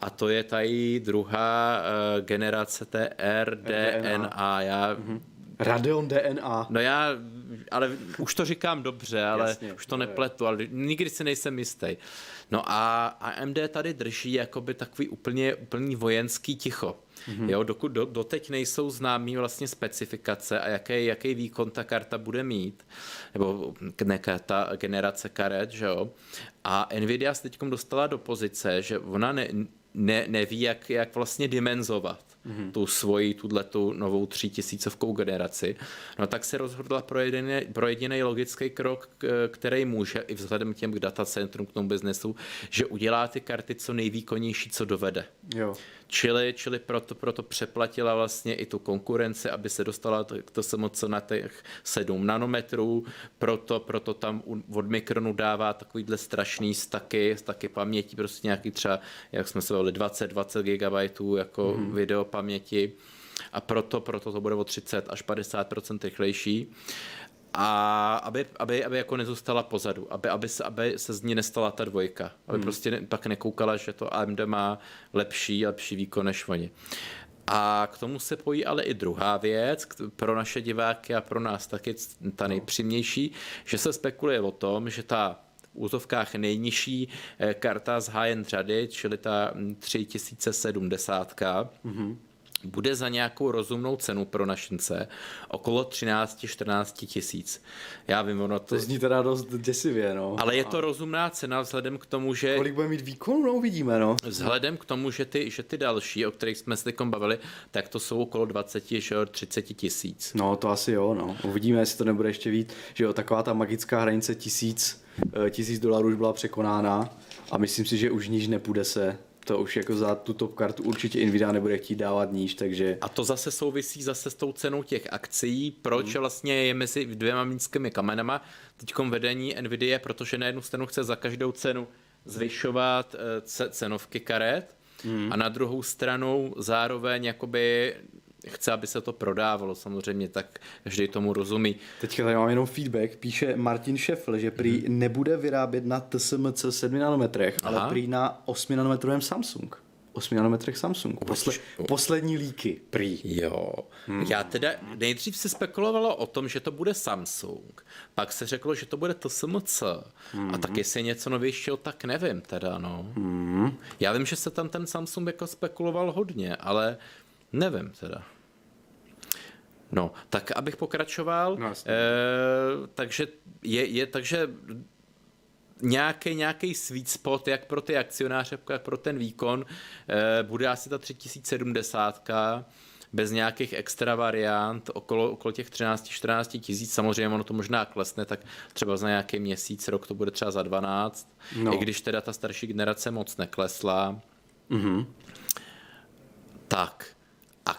B: a to je tady druhá generace té RDNA. Já
A: mm-hmm. Radeon DNA.
B: No já, ale už to říkám dobře, ale
A: Jasně,
B: už to nepletu, ale nikdy si nejsem jistý. No a AMD tady drží jakoby takový úplně, úplný vojenský ticho. Mm-hmm. Jo, dokud do, doteď nejsou známý vlastně specifikace a jaký, jaký výkon ta karta bude mít, nebo ne, ta generace karet, že jo. A Nvidia se teď dostala do pozice, že ona ne, ne, neví, jak, jak vlastně dimenzovat mm-hmm. tu svoji, tu novou třítisícovkou generaci, no tak se rozhodla pro jediný, pro jediný logický krok, který může i vzhledem k těm k datacentrum, k tomu biznesu, že udělá ty karty co nejvýkonnější, co dovede.
A: Jo.
B: Čili, čili proto, proto přeplatila vlastně i tu konkurenci, aby se dostala to, to se moc na těch 7 nanometrů, proto, proto tam od Mikronu dává takovýhle strašný staky, staky paměti, prostě nějaký třeba, jak jsme se bavili, 20-20 GB jako mm. video paměti. A proto, proto to bude o 30 až 50% rychlejší a aby, aby, aby jako nezůstala pozadu, aby, aby, se, aby se z ní nestala ta dvojka, aby hmm. prostě ne, pak nekoukala, že to AMD má lepší, lepší výkon než oni. A k tomu se pojí ale i druhá věc, pro naše diváky a pro nás taky ta nejpřímější, že se spekuluje o tom, že ta v úzovkách nejnižší eh, karta z high-end řady, čili ta 3070, mm-hmm bude za nějakou rozumnou cenu pro našince okolo 13-14 tisíc. Já vím, ono
A: to... To zní teda dost děsivě, no.
B: Ale je to rozumná cena vzhledem k tomu, že...
A: Kolik bude mít výkonu, no uvidíme, no.
B: Vzhledem k tomu, že ty, že ty další, o kterých jsme se bavili, tak to jsou okolo 20 30 tisíc.
A: No, to asi jo, no. Uvidíme, jestli to nebude ještě víc, že jo, taková ta magická hranice tisíc, eh, tisíc dolarů už byla překonána a myslím si, že už níž nepůjde se to už jako za tuto kartu určitě Nvidia nebude chtít dávat níž, takže...
B: A to zase souvisí zase s tou cenou těch akcí, proč hmm. vlastně je mezi dvěma mínskými kamenama teďkom vedení Nvidia, protože na jednu stranu chce za každou cenu zvyšovat eh, cenovky karet, hmm. a na druhou stranu zároveň jakoby chce, aby se to prodávalo samozřejmě, tak každý tomu rozumí.
A: Teďka tady mám jenom feedback, píše Martin Šefl, že prý hmm. nebude vyrábět na TSMC 7 nanometrech, Aha. ale prý na 8 nanometrovém Samsung. 8 nanometrech Samsung. Posle, poslední líky, prý.
B: Jo. Hmm. Já teda nejdřív se spekulovalo o tom, že to bude Samsung. Pak se řeklo, že to bude TSMC. Hmm. A tak jestli něco novějšího, tak nevím teda, no. Hmm. Já vím, že se tam ten Samsung jako spekuloval hodně, ale Nevím teda. No, tak abych pokračoval, no, eh, takže je, je, takže nějaký, nějaký sweet spot, jak pro ty akcionáře, jak pro ten výkon, eh, bude asi ta 3070 bez nějakých extra variant, okolo, okolo těch 13-14 tisíc, samozřejmě ono to možná klesne, tak třeba za nějaký měsíc, rok to bude třeba za 12, no. i když teda ta starší generace moc neklesla. Mm-hmm. Tak,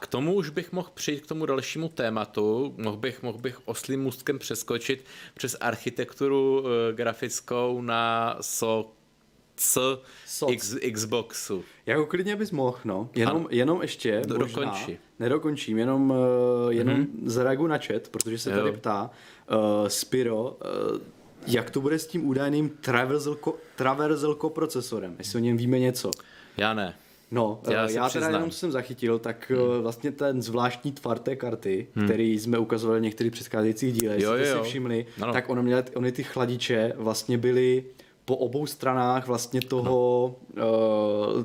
B: k tomu už bych mohl přijít k tomu dalšímu tématu, mohl bych, mohl bych oslým můstkem přeskočit přes architekturu uh, grafickou na so c X, Xboxu.
A: Jako klidně bys mohl, no. Jenom, jenom ještě,
B: Do, možná, dokončí.
A: nedokončím, jenom, uh, jenom mm-hmm. zareaguji na chat, protože se jo. tady ptá uh, Spiro, uh, jak to bude s tím údajným traversal, traversal procesorem, jestli o něm víme něco.
B: Já ne.
A: No, já, já teda jenom, co jsem zachytil, tak hmm. vlastně ten zvláštní tvar té karty, hmm. který jsme ukazovali v některých předcházejících dílech, jo, jste si všimli, no, no. tak ono měly, ony ty chladiče vlastně byly po obou stranách vlastně toho no. uh,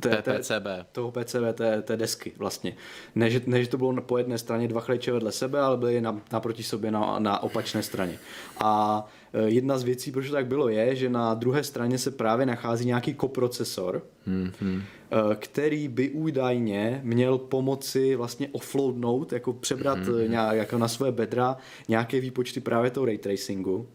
B: té, té, PCB.
A: toho PCB, té, té desky vlastně. Ne že, ne, že to bylo po jedné straně dva chladiče vedle sebe, ale byly na, naproti sobě na, na opačné straně. A jedna z věcí, proč to tak bylo, je, že na druhé straně se právě nachází nějaký koprocesor, mm-hmm Eh, který by údajně měl pomoci vlastně offloadnout, jako přebrat mm-hmm. nějak, jako na své bedra nějaké výpočty právě toho ray tracingu.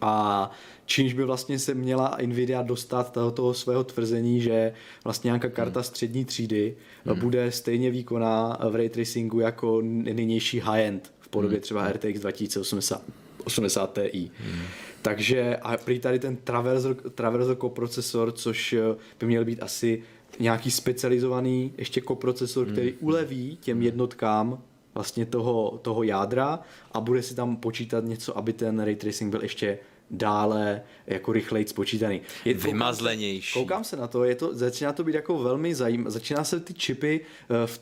A: A čímž by vlastně se měla Nvidia dostat toho, toho svého tvrzení, že vlastně nějaká karta střední třídy mm. bude stejně výkonná v ray tracingu jako nynější high-end v podobě mm. třeba RTX 2080 80 Ti. Mm. Takže a prý tady ten traversal, traversal koprocesor, což by měl být asi nějaký specializovaný ještě koprocesor, hmm. který uleví těm jednotkám vlastně toho, toho jádra a bude si tam počítat něco, aby ten ray tracing byl ještě dále jako rychleji spočítaný.
B: Je, Vymazlenější.
A: Koukám se na to, je to, začíná to být jako velmi zajímavé, začíná se ty čipy eh, v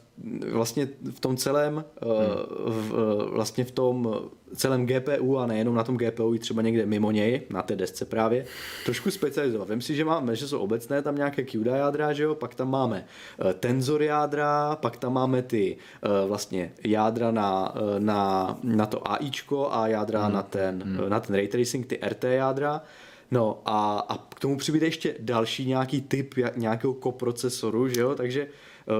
A: vlastně v tom celém, hmm. v, vlastně v tom celém GPU a nejenom na tom GPU i třeba někde mimo něj, na té desce právě, trošku specializovat. Vím si, že máme, že jsou obecné tam nějaké CUDA jádra, že jo, pak tam máme tenzor jádra, pak tam máme ty vlastně jádra na, na, na to AIčko a jádra hmm. na, ten, hmm. na ten ray tracing, ty RT jádra. No a, a k tomu přibude ještě další nějaký typ nějakého koprocesoru, že jo, takže Eh,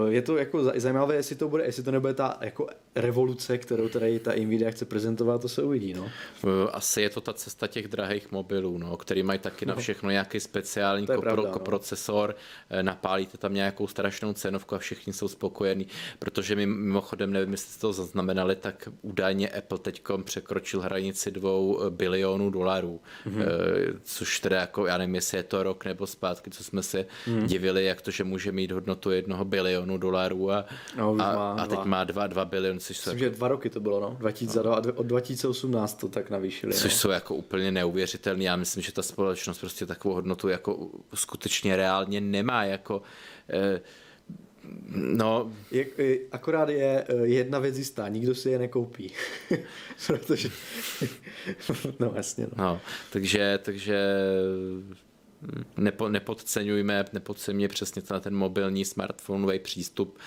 A: je to jako zajímavé, jestli to bude, jestli to nebude ta jako revoluce, kterou tady ta Nvidia chce prezentovat, to se uvidí, no.
B: Eh, asi je to ta cesta těch drahých mobilů, no, který mají taky na no. všechno nějaký speciální kopro, pravda, no. procesor, no. napálíte tam nějakou strašnou cenovku a všichni jsou spokojení, protože my mimochodem, nevím, jestli jste to zaznamenali, tak údajně Apple teď překročil hranici dvou bilionů dolarů, mm-hmm. což teda jako, já nevím, jestli je to rok nebo zpátky, co jsme se mm-hmm. divili, jak to, že může mít hodnotu jednoho bilionu bilionů dolarů a, no, a, má, a teď má 2, 2 biliony, což
A: Myslím, jsou... že dva roky to bylo, no. 2000, no. od 2018 to tak navýšili.
B: Což no. jsou jako úplně neuvěřitelné. Já myslím, že ta společnost prostě takovou hodnotu jako skutečně reálně nemá. Jako, eh, No.
A: Je, akorát je eh, jedna věc jistá, nikdo si je nekoupí. Protože, no jasně. No.
B: no takže, takže nepo, nepodceňujme, nepodceňujme přesně ten mobilní smartphoneový přístup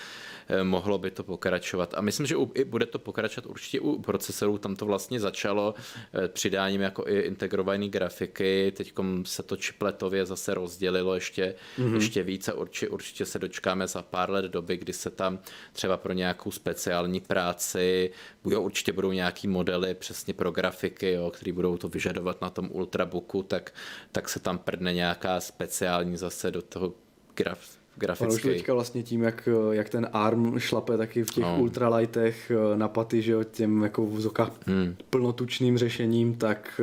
B: mohlo by to pokračovat. A myslím, že i bude to pokračovat určitě u procesorů, tam to vlastně začalo eh, přidáním jako i integrované grafiky, teď se to čipletově zase rozdělilo ještě, mm-hmm. ještě více, určitě, určitě se dočkáme za pár let doby, kdy se tam třeba pro nějakou speciální práci budou, určitě budou nějaký modely přesně pro grafiky, jo, které budou to vyžadovat na tom ultrabooku, tak, tak se tam prdne nějaká speciální zase do toho graf, grafický. už
A: teďka vlastně tím, jak, jak ten ARM šlape taky v těch no. ultralightech eh, na paty, že jo, těm jako v hmm. plnotučným řešením, tak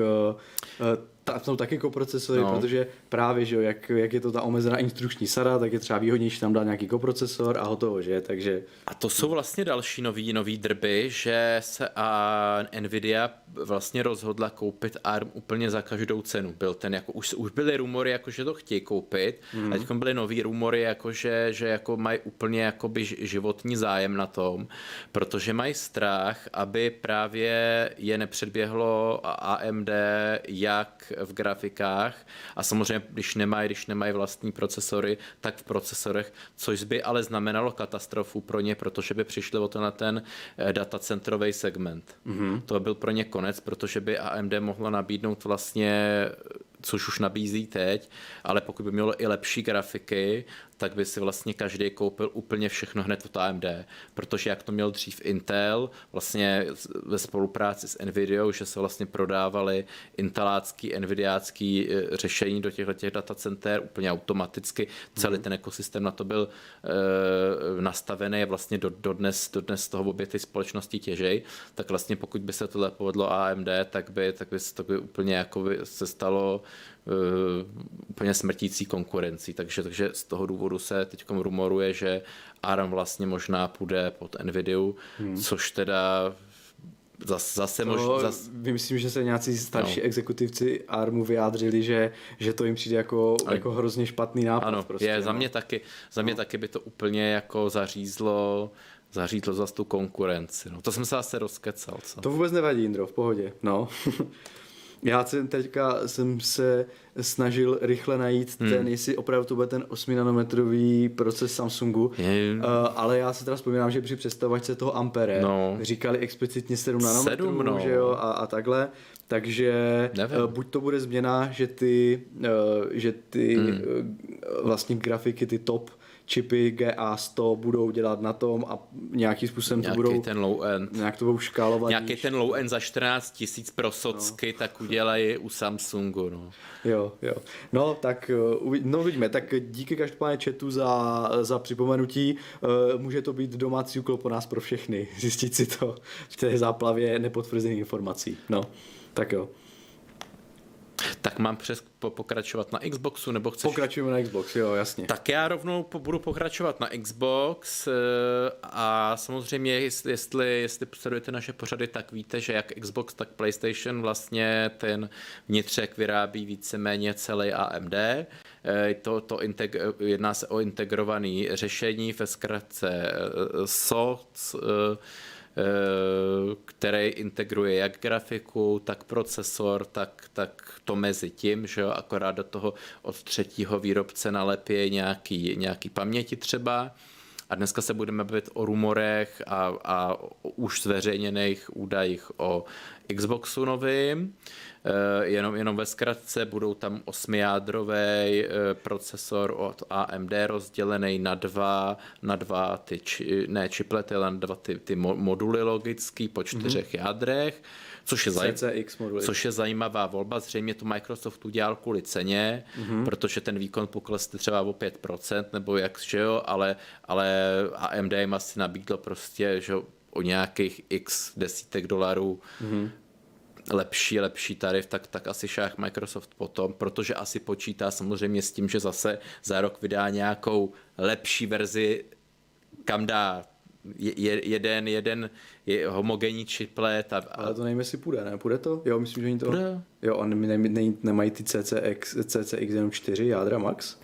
A: ta, jsou taky koprocesory, no. protože právě, že jo, jak, jak je to ta omezená instrukční sada, tak je třeba výhodnější tam dát nějaký koprocesor a hotovo, že? Takže...
B: A to jsou vlastně další nový, nový drby, že se a Nvidia vlastně rozhodla koupit ARM úplně za každou cenu. Byl ten, jako, už, už byly rumory, jako, že to chtějí koupit, mm. a teď byly nový rumory, jako, že, že jako mají úplně jakoby životní zájem na tom, protože mají strach, aby právě je nepředběhlo AMD jak v grafikách a samozřejmě, když nemají, když nemají vlastní procesory, tak v procesorech, což by ale znamenalo katastrofu pro ně, protože by přišli o to na ten eh, datacentrový segment. Mm-hmm. To byl pro ně konec, protože by AMD mohla nabídnout vlastně což už nabízí teď, ale pokud by mělo i lepší grafiky, tak by si vlastně každý koupil úplně všechno hned od AMD, protože jak to měl dřív Intel, vlastně ve spolupráci s Nvidia, že se vlastně prodávali intelácký, nvidiácký e, řešení do těchto těch datacenter úplně automaticky, celý mm. ten ekosystém na to byl e, nastavený a vlastně do, do, dnes, do dnes toho obě ty společnosti těžej, tak vlastně pokud by se tohle povedlo AMD, tak by, tak by se to by úplně jako by se stalo úplně smrtící konkurencí. Takže, takže z toho důvodu se teď rumoruje, že ARM vlastně možná půjde pod Nvidia, hmm. což teda Zase, zase
A: možná. Zas... Myslím, že se nějací starší no. exekutivci ARMu vyjádřili, že, že to jim přijde jako, Ale... jako hrozně špatný nápad.
B: Ano, prostě, je, no. za mě taky, za mě no. taky by to úplně jako zařízlo zařídlo zase tu konkurenci. No. To jsem se zase rozkecal. Co?
A: To vůbec nevadí, Indro, v pohodě. No. Já jsem teďka jsem se snažil rychle najít hmm. ten, jestli opravdu to bude ten 8 nanometrový proces Samsungu, je... uh, ale já se teda vzpomínám, že při představovačce toho Ampere no. říkali explicitně 7 nanometrů, 7, no. že jo, a, a takhle, takže uh, buď to bude změna, že ty, uh, že ty hmm. uh, vlastní grafiky, ty top čipy GA100 budou dělat na tom a nějakým způsobem
B: nějaký
A: to budou...
B: ten low end.
A: Nějak to budou škálovat.
B: Nějaký ten low end za 14 tisíc pro socky, no. tak udělají u Samsungu. No.
A: Jo, jo. No, tak eh, no vidíme. Tak díky každopádně chatu za, za připomenutí. Eh, může to být domácí úkol po nás pro všechny. Zjistit si to v té záplavě nepotvrzených informací. No, tak jo.
B: Tak mám přes po, pokračovat na Xboxu, nebo chceš?
A: Pokračujeme na Xbox, jo, jasně.
B: Tak já rovnou po, budu pokračovat na Xbox eh, a samozřejmě, jestli, jestli, jestli sledujete naše pořady, tak víte, že jak Xbox, tak PlayStation vlastně ten vnitřek vyrábí víceméně celý AMD. to, to integ- jedná se o integrované řešení, ve zkratce SOC, který integruje jak grafiku, tak procesor, tak, tak to mezi tím, že jo, akorát do toho od třetího výrobce nalepí nějaký, nějaký paměti třeba. A dneska se budeme bavit o rumorech a, a už zveřejněných údajích o Xboxu novým. Eh, jenom, jenom ve zkratce budou tam osmijádrový eh, procesor od AMD rozdělený na dva, na dva ty, či, ne čiplety, ale na dva ty, ty moduly logický po čtyřech mm-hmm. jádrech. Což je, zaj- což je zajímavá volba. Zřejmě to Microsoft udělal kvůli ceně, mm-hmm. protože ten výkon poklesl třeba o 5%, nebo jak, že jo, ale, ale AMD jim asi nabídlo prostě, že o nějakých x desítek dolarů mm-hmm lepší, lepší tarif, tak, tak asi šách Microsoft potom, protože asi počítá samozřejmě s tím, že zase za rok vydá nějakou lepší verzi, kam dá je, jeden, jeden je homogenní chiplet. A, a...
A: Ale to nevím, jestli půjde, ne? Půjde to? Jo, myslím, že oni to... Půjde. Jo, oni ne, ne, nemají ty CCX, CCX jenom 4 jádra max?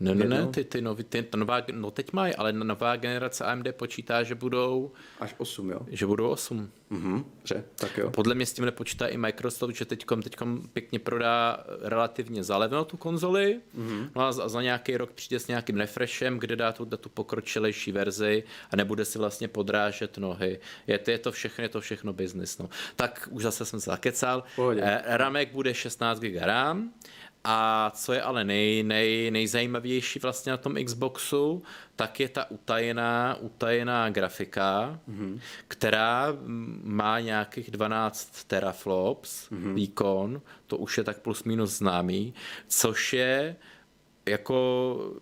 B: Ne, ne, ne, ty, ty, nový, ty nová, no teď mají, ale nová generace AMD počítá, že budou...
A: Až 8, jo?
B: Že budou 8.
A: Mhm, dobře, tak jo.
B: Podle mě s tím nepočítá i Microsoft, že teďkom, teďkom pěkně prodá relativně zalevno tu konzoli, mhm. no a za, za, nějaký rok přijde s nějakým refreshem, kde dá tu, tu pokročilejší verzi a nebude si vlastně podrážet nohy. Je to, je to všechno, je to všechno business. No. Tak už zase jsem se zakecal. Eh, Ramek bude 16 GB RAM, a co je ale nej, nej, nejzajímavější vlastně na tom Xboxu, tak je ta utajená, utajená grafika, mm-hmm. která má nějakých 12 teraflops mm-hmm. výkon, to už je tak plus minus známý, což je jako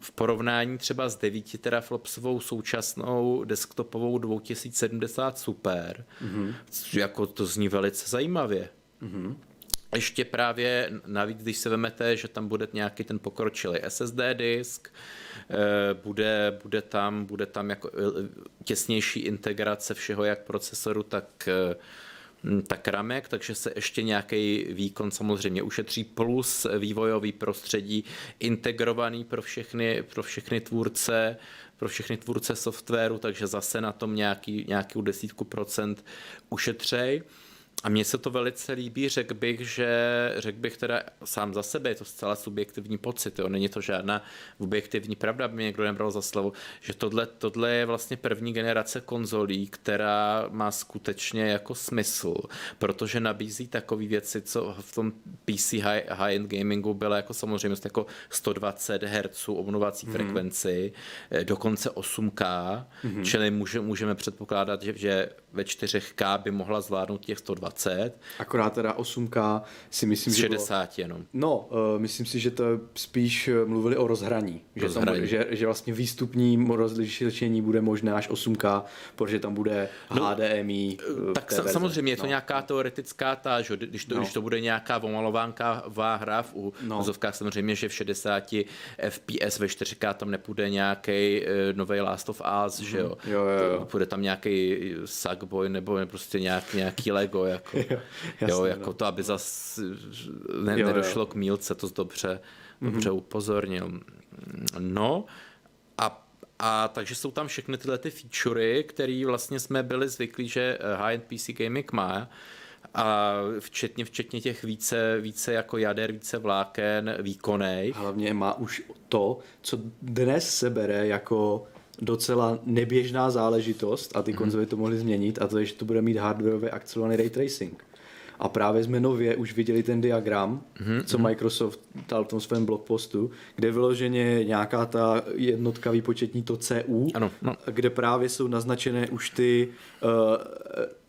B: v porovnání třeba s 9 teraflopsovou současnou desktopovou 2070 Super, mm-hmm. jako to zní velice zajímavě. Mm-hmm ještě právě navíc, když se vemete, že tam bude nějaký ten pokročilý SSD disk, eh, bude, bude, tam, bude tam jako eh, těsnější integrace všeho, jak procesoru, tak eh, tak ramek, takže se ještě nějaký výkon samozřejmě ušetří, plus vývojový prostředí integrovaný pro všechny, pro všechny tvůrce, pro všechny tvůrce softwaru, takže zase na tom nějaký, nějakou desítku procent ušetřej. A mně se to velice líbí, řekl bych, že řekl bych teda sám za sebe, je to zcela subjektivní pocit, jo? není to žádná objektivní pravda, aby mě někdo nebral za slovo, že tohle, tohle je vlastně první generace konzolí, která má skutečně jako smysl, protože nabízí takové věci, co v tom PC high, high-end gamingu bylo jako samozřejmě jako 120 Hz obnovací mm. frekvenci, eh, dokonce 8K, mm. čili může, můžeme předpokládat, že, že ve 4K by mohla zvládnout těch 120.
A: Akorát teda 8K si myslím,
B: že 60 bylo... jenom.
A: No, uh, myslím si, že to spíš eh, mluvili o rozhraní. rozhraní. Že, tam, že, že vlastně výstupní rozlišení bude možné až 8K, protože tam bude no, HDMI.
B: Uh, tak sa, samozřejmě je to no. nějaká teoretická ta, že když to, no. když to bude nějaká omalovánka hra v no. úzovkách, samozřejmě, že v 60 FPS ve 4K tam nepůjde nějaký uh, nový Last of Us, mm. že jo?
A: jo, jo, jo.
B: Bude tam nějaký SAG Boy nebo prostě nějak, nějaký Lego, jako, jo, jasný, jo, jako no. to, aby zas ne, jo, nedošlo jo. k mílce, to dobře, mm-hmm. dobře upozornil. No a a takže jsou tam všechny tyhle ty featurey, které vlastně jsme byli zvyklí, že high-end PC gaming má a včetně, včetně těch více, více jako jader, více vláken, výkonej.
A: Hlavně má už to, co dnes se bere jako docela neběžná záležitost a ty mm. konzole to mohly změnit a to je, že to bude mít hardwareově akcelovaný ray tracing. A právě jsme nově už viděli ten diagram, mm-hmm. co mhm. Microsoft dal v tom svém blogpostu, kde vyloženě nějaká ta jednotka výpočetní to CU,
B: ano, no.
A: kde právě jsou naznačené už ty uh,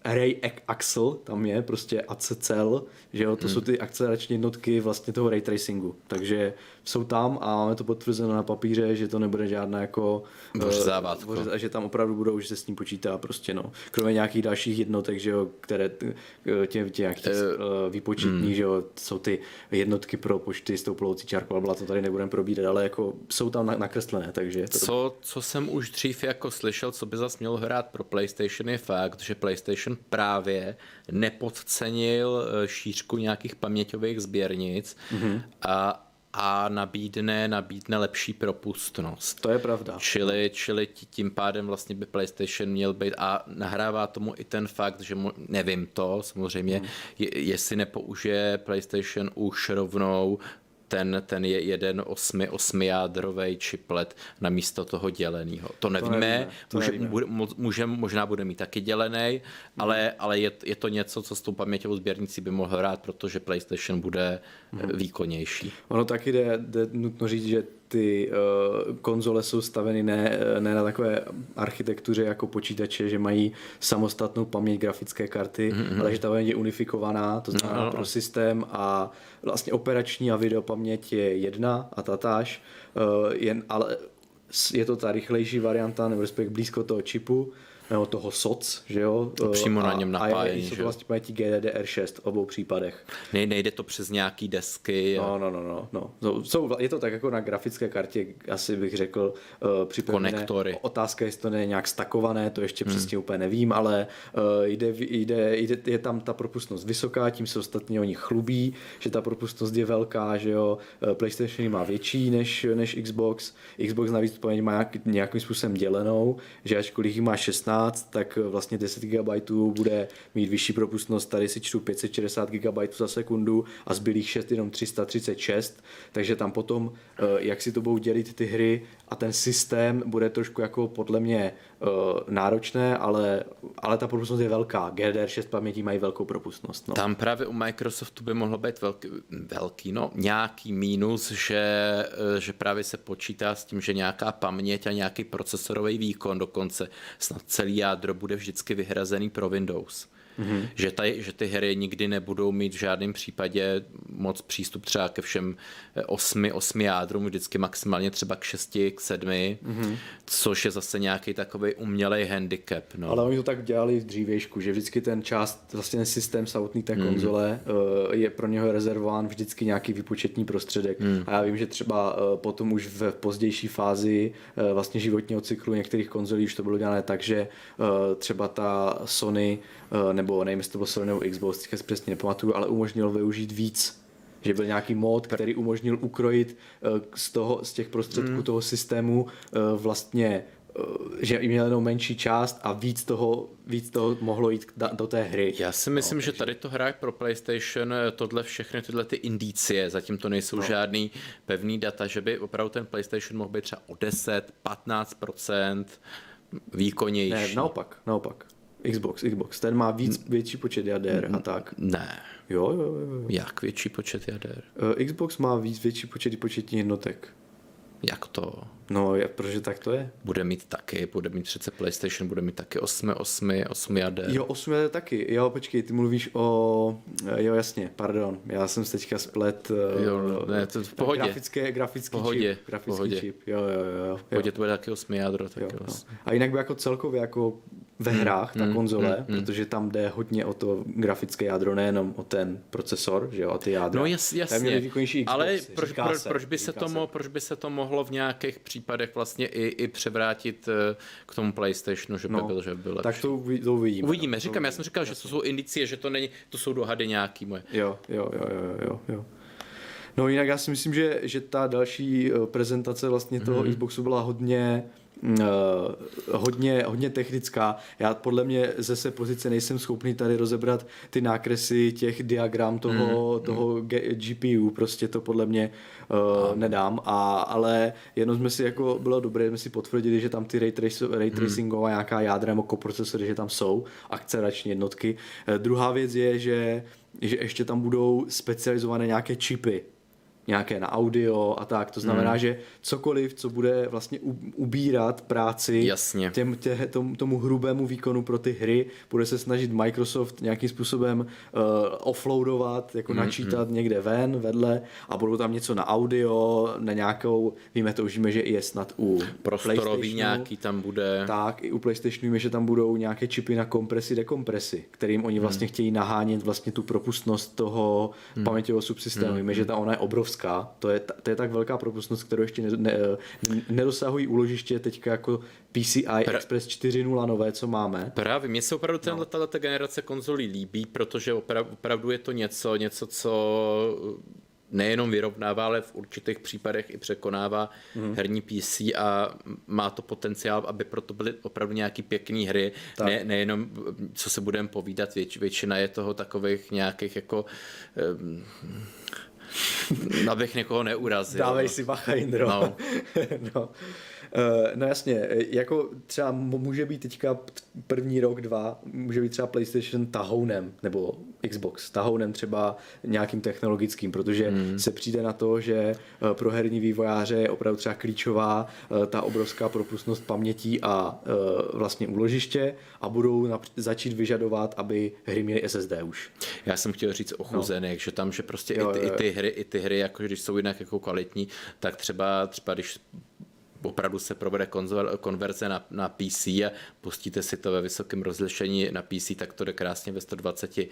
A: Ray Axel, tam je prostě ACCL, že jo, to hmm. jsou ty akcelerační jednotky vlastně toho ray tracingu, takže jsou tam a máme to potvrzeno na papíře, že to nebude žádná jako
B: uh,
A: a že tam opravdu budou, že se s ním počítá prostě no, kromě nějakých dalších jednotek, že jo, které eh, tě, tě nějaký uh, výpočetní, hmm. že jo, jsou ty jednotky pro počty s tou plovoucí čárkou, ale to tady nebudeme probírat, ale jako jsou tam nakreslené, takže...
B: To co, co jsem už dřív jako slyšel, co by zas mělo hrát pro PlayStation je fakt, že PlayStation právě nepodcenil eh, šířku nějakých paměťových sběrnic mm-hmm. a a nabídne, nabídne lepší propustnost.
A: To je pravda.
B: Čili, čili tím pádem vlastně by PlayStation měl být a nahrává tomu i ten fakt, že mo, nevím to samozřejmě, hmm. je, jestli nepoužije PlayStation už rovnou ten, ten je jeden osmi, osmijádrový čiplet na místo toho děleného. To nevíme, to nevíme, to může, nevíme. Bude, může, možná bude mít taky dělený, hmm. ale, ale je, je to něco, co s tou paměťovou sběrnicí by mohl hrát, protože PlayStation bude hmm. výkonnější.
A: Ono taky jde, jde nutno říct, že ty uh, konzole jsou staveny ne, ne na takové architektuře jako počítače, že mají samostatnou paměť grafické karty, mm-hmm. ale že ta paměť je unifikovaná, to znamená no, pro systém a vlastně operační a videopaměť je jedna a tatáž, uh, jen, ale je to ta rychlejší varianta, nebo respektive blízko toho čipu, nebo toho SOC, že jo?
B: To přímo a, na něm napájení,
A: a je, to vlastně paměti GDDR6 v obou případech.
B: Ne, nejde to přes nějaký desky.
A: A... No, no, no, no, no. Jsou, je to tak jako na grafické kartě, asi bych řekl, uh,
B: Konektory.
A: Otázka, jestli to není nějak stakované, to ještě hmm. přesně úplně nevím, ale uh, jde, jde, jde, je tam ta propustnost vysoká, tím se ostatně oni chlubí, že ta propustnost je velká, že jo, PlayStation má větší než, než Xbox, Xbox navíc paměť má nějak, nějakým způsobem dělenou, že ačkoliv jich má 16, 16, tak vlastně 10 GB bude mít vyšší propustnost, tady si čtu 560 GB za sekundu a zbylých 6 jenom 336, takže tam potom, eh, jak si to budou dělit ty hry a ten systém bude trošku jako podle mě eh, náročné, ale, ale ta propustnost je velká. GDR6 paměti mají velkou propustnost. No.
B: Tam právě u Microsoftu by mohlo být velký, velký no, nějaký mínus, že, eh, že právě se počítá s tím, že nějaká paměť a nějaký procesorový výkon dokonce snad celý jádro bude vždycky vyhrazený pro Windows. Mm-hmm. Že, taj, že ty hry nikdy nebudou mít v žádném případě moc přístup třeba ke všem eh, osmi, osmi jádrům, vždycky maximálně třeba k šesti, k sedmi, mm-hmm. což je zase nějaký takový umělej handicap. No.
A: Ale oni to tak dělali v dřívějšku, že vždycky ten část, vlastně ten systém samotný té mm-hmm. konzole uh, je pro něho rezervován vždycky nějaký výpočetní prostředek. Mm. A já vím, že třeba uh, potom už v pozdější fázi vlastně životního cyklu některých konzolí už to bylo dělané tak, že třeba ta Sony nebo nebo nevím, jestli to bylo Sony nebo Xbox, teďka si přesně nepamatuju, ale umožnil využít víc že byl nějaký mod, který umožnil ukrojit eh, z, toho, z těch prostředků mm. toho systému eh, vlastně eh, že měl jenom menší část a víc toho, víc toho mohlo jít do té hry.
B: Já si myslím, no, že tady to hraje pro PlayStation tohle všechny tyhle ty indicie, zatím to nejsou no. žádný pevný data, že by opravdu ten PlayStation mohl být třeba o 10, 15% výkonnější.
A: Ne, naopak, naopak. Xbox, Xbox, ten má víc, větší počet jader a tak.
B: Ne.
A: Jo, jo, jo. jo.
B: Jak větší počet jader?
A: Uh, Xbox má víc, větší počet početních jednotek.
B: Jak to?
A: No, je, protože tak to je.
B: Bude mít taky, bude mít přece PlayStation, bude mít taky 8, 8, 8 jader.
A: Jo, 8 jader taky. Jo, počkej, ty mluvíš o... Jo, jasně, pardon. Já jsem se teďka splet...
B: Jo, ne, to v pohodě.
A: Grafické, grafický
B: pohodě,
A: čip. Grafický
B: pohodě.
A: čip. Jo, jo, jo. jo.
B: V pohodě to bude taky 8 jádro. Tak
A: jo, no. A jinak by jako celkově jako ve hmm, hrách, mm, ta konzole, mm, protože tam jde hodně o to grafické jádro, nejenom o ten procesor, že jo, o ty jádra.
B: No jas, jasně, Xboxy, ale proč, proč, proč, by se to mo, proč by se to mohlo v nějakých případech vlastně i, i převrátit eh, k tomu PlayStationu, že by no, byl, že by byl lepší.
A: Tak to, to uvidíme.
B: Uvidíme, říkám, já jsem říkal, jasně. že to jsou indicie, že to není, to jsou dohady nějaký moje.
A: Jo, jo, jo, jo, jo, jo. No jinak já si myslím, že, že ta další eh, prezentace vlastně toho mm. Xboxu byla hodně hodně, hodně technická. Já podle mě ze své pozice nejsem schopný tady rozebrat ty nákresy těch diagram toho, mm, toho mm. GPU, prostě to podle mě uh, nedám, a, ale jenom jsme si jako, bylo dobré, jsme si potvrdili, že tam ty ray, trace, ray hmm. tracingová nějaká jádra nebo koprocesory, že tam jsou, akcelerační jednotky. Uh, druhá věc je, že že ještě tam budou specializované nějaké čipy, nějaké na audio a tak. To znamená, hmm. že cokoliv, co bude vlastně ubírat práci
B: Jasně.
A: Těm, tě, tom, tomu hrubému výkonu pro ty hry, bude se snažit Microsoft nějakým způsobem uh, offloadovat, jako hmm. načítat hmm. někde ven, vedle a budou tam něco na audio, na nějakou, víme to už víme, že i je snad u
B: Prostorový nějaký tam bude.
A: Tak, i u PlayStationu víme, že tam budou nějaké čipy na kompresi, dekompresi, kterým oni hmm. vlastně hmm. chtějí nahánět vlastně tu propustnost toho hmm. paměťového subsystému. Hmm. Víme, že ta ona je obrovská obrovská, to je, to je tak velká propustnost, kterou ještě ne, ne, nedosahují úložiště teďka jako PCI pra... Express 4.0 nové, co máme.
B: Právě, mně se opravdu no. tato generace konzolí líbí, protože opravdu, opravdu je to něco, něco, co nejenom vyrovnává, ale v určitých případech i překonává mm. herní PC a má to potenciál, aby proto byly opravdu nějaký pěkné hry, ne, nejenom, co se budeme povídat, věč, většina je toho takových nějakých jako um, abych někoho neurazil.
A: Dávej si bacha, Indro. No. no. Uh, no jasně, jako třeba může být teďka první rok, dva, může být třeba PlayStation tahounem, nebo Xbox tahounem třeba nějakým technologickým, protože hmm. se přijde na to, že eh, pro herní vývojáře je opravdu třeba klíčová eh, ta obrovská propustnost pamětí a vlastně úložiště a budou začít vyžadovat, aby hry měly SSD už.
B: Já jsem chtěl říct ochuzený, no. že tam, že prostě jo, i, ty, jo, jo. i ty hry, i ty hry, jako když jsou jinak jako kvalitní, tak třeba, třeba když opravdu se provede konverze na, na PC a pustíte si to ve vysokém rozlišení na PC, tak to jde krásně ve 120 eh,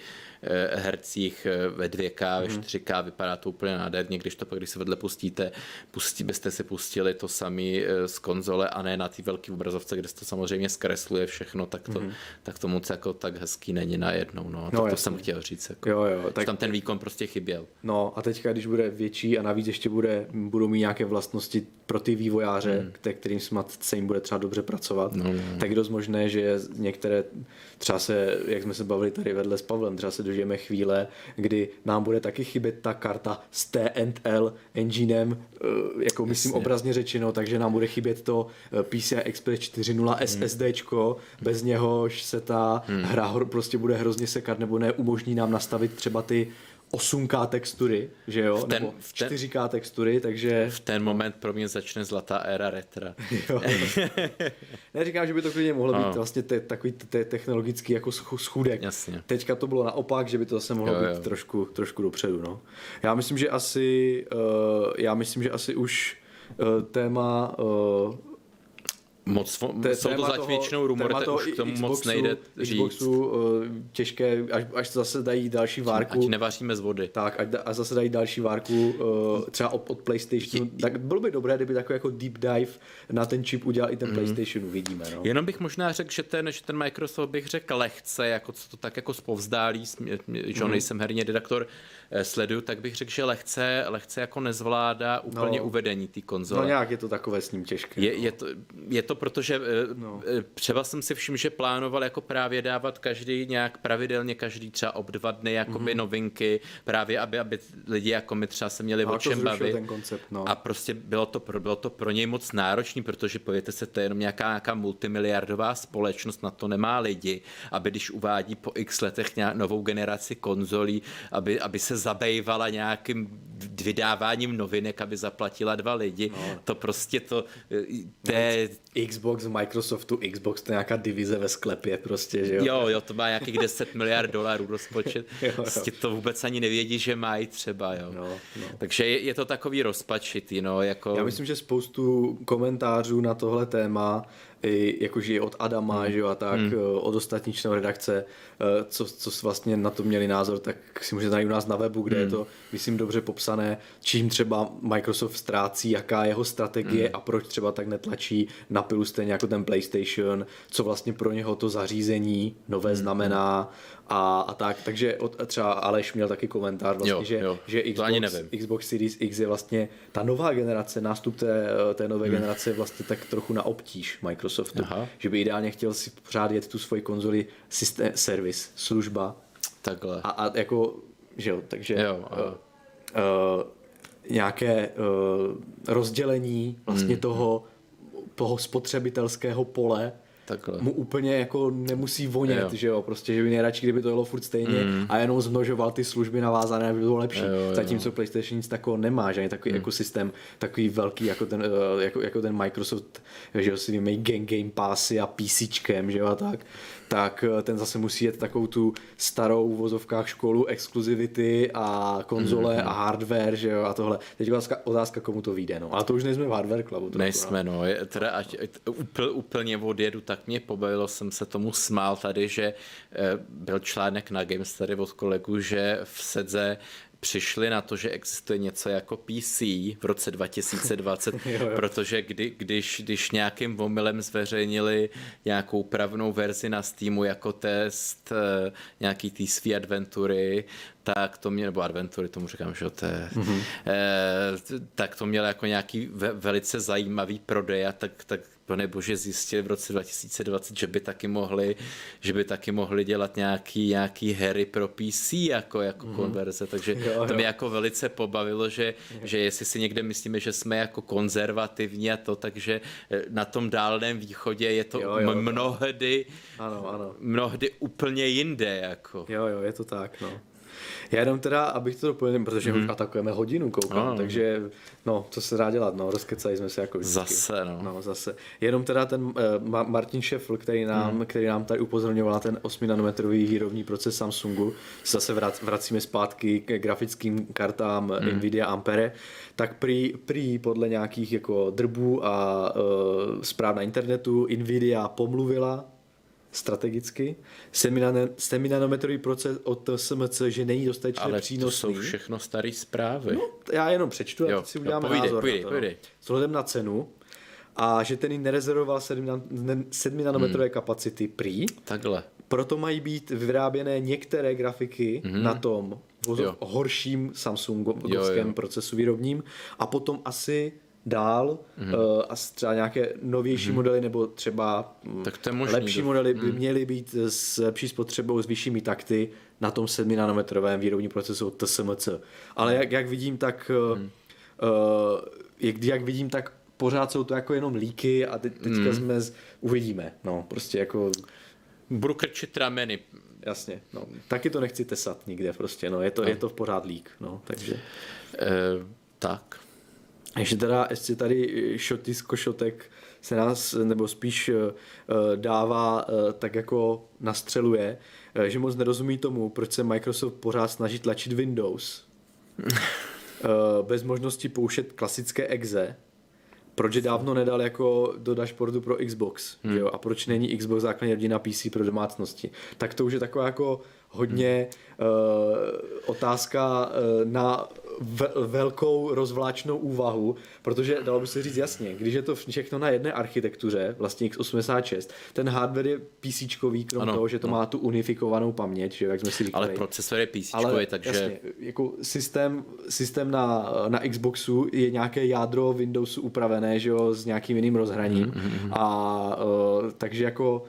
B: Hz eh, ve 2K, mm-hmm. ve 4K, mhm. vypadá to úplně nádherně, když to pak, když se vedle pustíte, pustí, byste si pustili to samý eh, z konzole a ne na té velké obrazovce, kde se to samozřejmě zkresluje všechno, tak to, mm-hmm. tak to moc jako tak hezký není najednou. No. no to, to jsem chtěl říct. Jako, jo, jo, tak... Tam ten výkon prostě chyběl.
A: No a teďka, když bude větší a navíc ještě bude, budou mít nějaké vlastnosti pro ty vývojáře, hmm. kterým snad se jim bude třeba dobře pracovat, no, no. tak dost možné, že některé třeba se, jak jsme se bavili tady vedle s Pavlem, třeba se dožijeme chvíle, kdy nám bude taky chybět ta karta s TNL enginem, eh, jako Jasně. myslím obrazně řečeno, takže nám bude chybět to eh, PCI Express 4.0 hmm. SSDčko, bez něhož se ta hmm. hra prostě bude hrozně sekat, nebo ne, umožní nám nastavit třeba ty 8K textury, že jo, v ten, nebo 4K textury, takže...
B: V ten moment pro mě začne zlatá éra retra. jo.
A: Neříkám, že by to klidně mohlo no. být vlastně te, takový te, technologický jako schůdek. Jasně. Teďka to bylo naopak, že by to zase mohlo jo, být jo. trošku, trošku dopředu, no. Já myslím, že asi, uh, já myslím, že asi už uh, téma uh,
B: Moc, Te, jsou to zatím většinou rumory, už k tomu Xboxu, moc nejde říct. Xboxu
A: uh, těžké, až, až zase dají další várku.
B: Ať nevaříme z vody.
A: Tak, ať, a zase dají další várku uh, třeba od, od PlayStationu. Tak bylo by dobré, kdyby takový jako deep dive na ten chip udělal i ten mm. PlayStation, uvidíme. No.
B: Jenom bych možná řekl, že ten, že ten Microsoft bych řekl lehce, jako co to tak jako spovzdálí, že mm. nejsem herní redaktor, Eh, sleduju, tak bych řekl, že lehce, lehce jako nezvládá úplně no, uvedení té konzole.
A: No nějak je to takové s ním těžké.
B: Je, no. je, to, je to proto, že eh, no. Eh, třeba jsem si všiml, že plánoval jako právě dávat každý nějak pravidelně, každý třeba ob dva dny jakoby mm-hmm. novinky, právě aby, aby lidi jako my třeba se měli no, o čem bavit.
A: Ten koncept, no.
B: A prostě bylo to, pro, bylo to pro něj moc náročný, protože pověte se, to je jenom nějaká, nějaká multimiliardová společnost, na to nemá lidi, aby když uvádí po x letech nějak novou generaci konzolí, aby, aby se zabejvala nějakým vydáváním novinek, aby zaplatila dva lidi. No. To prostě to, to je...
A: Xbox, Microsoftu, Xbox, to je nějaká divize ve sklepě prostě, že jo?
B: Jo, jo, to má nějakých 10 miliard dolarů rozpočet. jo, jo. Prostě to vůbec ani nevědí, že mají třeba, jo. No, no. Takže je, je, to takový rozpačitý, no, jako...
A: Já myslím, že spoustu komentářů na tohle téma i jakože je od Adama, hmm. že jo, a tak, hmm. Eh, od ostatních členů redakce, eh, co, co vlastně na to měli názor, tak si můžete najít u nás na webu, kde hmm. je to, myslím, dobře popsané, čím třeba Microsoft ztrácí, jaká je jeho strategie hmm. a proč třeba tak netlačí na pilu stejně jako ten PlayStation, co vlastně pro něho to zařízení nové hmm. znamená a, a tak, takže od, třeba Aleš měl taky komentář vlastně, jo, že, jo, že Xbox. Xbox Series X je vlastně ta nová generace, nástup té, té nové hmm. generace je vlastně tak trochu na obtíž Microsoftu, Aha. že by ideálně chtěl si pořád jet tu svoji konzoli systém, service, služba.
B: Takhle.
A: A, a jako, že jo, takže jo, uh, uh, nějaké uh, rozdělení vlastně hmm. toho, toho spotřebitelského pole Takhle. mu úplně jako nemusí vonět, jo. že jo, prostě, že by nejradši, kdyby to jelo furt stejně mm. a jenom zmnožoval ty služby navázané, aby bylo lepší. Jo, jo. Zatímco PlayStation nic takového nemá, že ani takový mm. ekosystém, takový velký jako ten, eh, jako, jako ten Microsoft, že jo, si vymají game, game passy a PCčkem, že jo, a tak tak eh, ten zase musí jet takovou tu starou v vozovkách školu exkluzivity a konzole mm-hmm. a hardware, že jo, a tohle. Teď otázka, otázka komu to vyjde, no. A to už nejsme v hardware clubu.
B: Nejsme, no. Je, teda ať, úpl, úplně odjedu, tak mě pobavilo, jsem se tomu smál tady, že eh, byl článek na Games tady od kolegu, že v Sedze přišli na to, že existuje něco jako PC v roce 2020, jo, jo. protože kdy, když, když nějakým omylem zveřejnili nějakou pravnou verzi na Steamu jako test eh, nějaký té své adventury, tak to mě, nebo Adventury, tomu říkám, že to je, mm-hmm. eh, tak to mělo jako nějaký ve, velice zajímavý prodej a tak, tak pane bože zjistili v roce 2020, že by taky mohli, že by taky mohli dělat nějaký, nějaký hry pro PC jako, jako mm. konverze, takže jo, jo. to mě jako velice pobavilo, že, že jestli si někde myslíme, že jsme jako konzervativní a to, takže eh, na tom dálném východě je to jo, jo, mnohdy, ano, ano. mnohdy úplně jinde. Jako.
A: Jo, jo, je to tak, no. Já jenom teda, abych to doplnil, protože hmm. už atakujeme hodinu, koukám, no. takže no, co se dá dělat, no, rozkecali jsme se jako vždycky.
B: Zase, no.
A: no. zase. Jenom teda ten uh, Martin Šefl, který nám, hmm. který nám tady upozorňoval na ten 8 nanometrový výrobní proces Samsungu, zase vrac, vracíme zpátky k grafickým kartám hmm. Nvidia Ampere, tak prý, prý podle nějakých jako drbů a uh, zpráv na internetu Nvidia pomluvila strategicky. Seminanometrový proces od SMC, že není dostatečně
B: Ale
A: přínosný.
B: Ale to jsou všechno staré zprávy.
A: No, já jenom přečtu a teď si uděláme
B: povídej,
A: názor
B: povídej,
A: na to.
B: Povídej.
A: No. Vzhledem na cenu a že ten nerezervoval 7 nanometrové hmm. kapacity prý.
B: Takhle.
A: Proto mají být vyráběné některé grafiky hmm. na tom jo. horším Samsungovském procesu výrobním a potom asi dál mm-hmm. a třeba nějaké novější mm-hmm. modely nebo třeba
B: mm, tak to je možný,
A: lepší do... modely by mm. měly být s lepší spotřebou, s vyššími takty na tom 7 nanometrovém výrobním procesu TSMC. Ale jak, jak vidím, tak mm. uh, jak, jak vidím, tak pořád jsou to jako jenom líky a teď, teďka mm. jsme z, uvidíme. No, prostě jako...
B: Budu krčit rameny.
A: Jasně, no. Taky to nechci tesat nikde prostě, no. Je to, no. je to v pořád lík, no, takže...
B: E, tak.
A: Ještě teda, ještě tady šoty z košotek se nás, nebo spíš uh, dává uh, tak jako nastřeluje, že moc nerozumí tomu, proč se Microsoft pořád snaží tlačit Windows. bez možnosti pouštět klasické exe, proč je dávno nedal jako do dashboardu pro Xbox, hmm. jo? a proč není Xbox základní rodina PC pro domácnosti. Tak to už je taková jako hodně hmm. uh, otázka uh, na velkou rozvláčnou úvahu, protože dalo by se říct jasně, když je to všechno na jedné architektuře, vlastně x86, ten hardware je PC, krom ano, toho, že to no. má tu unifikovanou paměť, že jak jsme si říkali.
B: Ale procesor je PC, ale takže... Jasně,
A: jako systém, systém na, na Xboxu je nějaké jádro Windowsu upravené, že jo, s nějakým jiným rozhraním mm-hmm. a uh, takže jako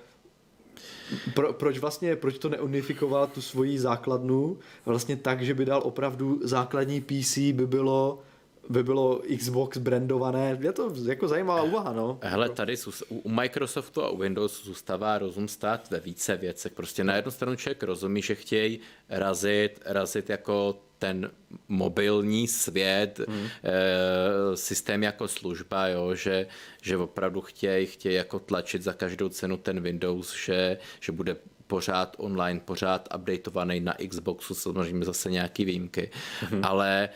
A: pro, proč vlastně, proč to neunifikoval tu svoji základnu vlastně tak, že by dal opravdu základní PC by bylo by bylo Xbox brandované. Je to jako zajímavá úvaha, no.
B: Hele, tady u Microsoftu a u Windowsu zůstává rozum stát ve více věcech. Prostě na jednu stranu člověk rozumí, že chtějí razit, razit jako ten mobilní svět, hmm. e, systém jako služba, jo, že, že opravdu chtějí chtěj jako tlačit za každou cenu ten Windows, že, že bude pořád online, pořád updateovaný na Xboxu, samozřejmě zase nějaký výjimky, hmm. ale e,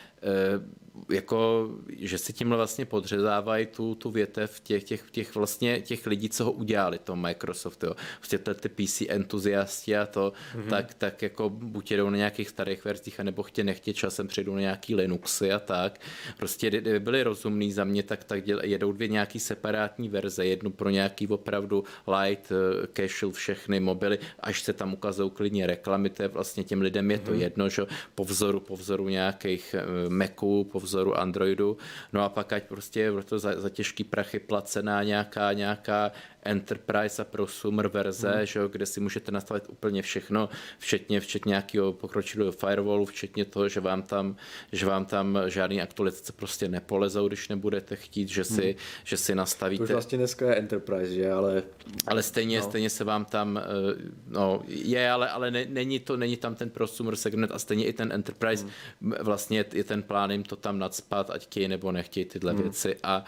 B: jako, že si tímhle vlastně podřezávají tu, tu větev těch, těch, těch, vlastně těch lidí, co ho udělali, to Microsoft, jo. Prostě ty PC entuziasti a to, mm-hmm. tak, tak jako buď jedou na nějakých starých verzích, anebo chtě nechtě časem přijdou na nějaký Linuxy a tak. Prostě kdyby byli rozumný za mě, tak, tak děl, jedou dvě nějaký separátní verze, jednu pro nějaký opravdu light, uh, casual, všechny mobily, až se tam ukazují klidně reklamy, to je vlastně těm lidem je to mm-hmm. jedno, že po vzoru, po vzoru nějakých uh, Maců, po vzoru Androidu, no a pak ať prostě je to za, za těžký prachy placená nějaká, nějaká Enterprise a prosumer verze, hmm. že, kde si můžete nastavit úplně všechno, včetně, včetně nějakého pokročilého firewallu, včetně toho, že vám tam, že vám tam žádný aktualizace prostě nepolezou, když nebudete chtít, že si, hmm. že si nastavíte. To už
A: vlastně dneska je Enterprise, že, ale...
B: Ale stejně, no. stejně se vám tam, eh, no, je, ale, ale ne, není, to, není tam ten prosumer segment a stejně i ten Enterprise, hmm. vlastně je ten plán jim to tam nadspat, ať chtějí nebo nechtějí tyhle hmm. věci a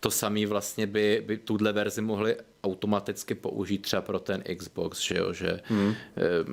B: to samý vlastně by, by tuhle verzi mohli automaticky použít třeba pro ten Xbox, že jo, že hmm.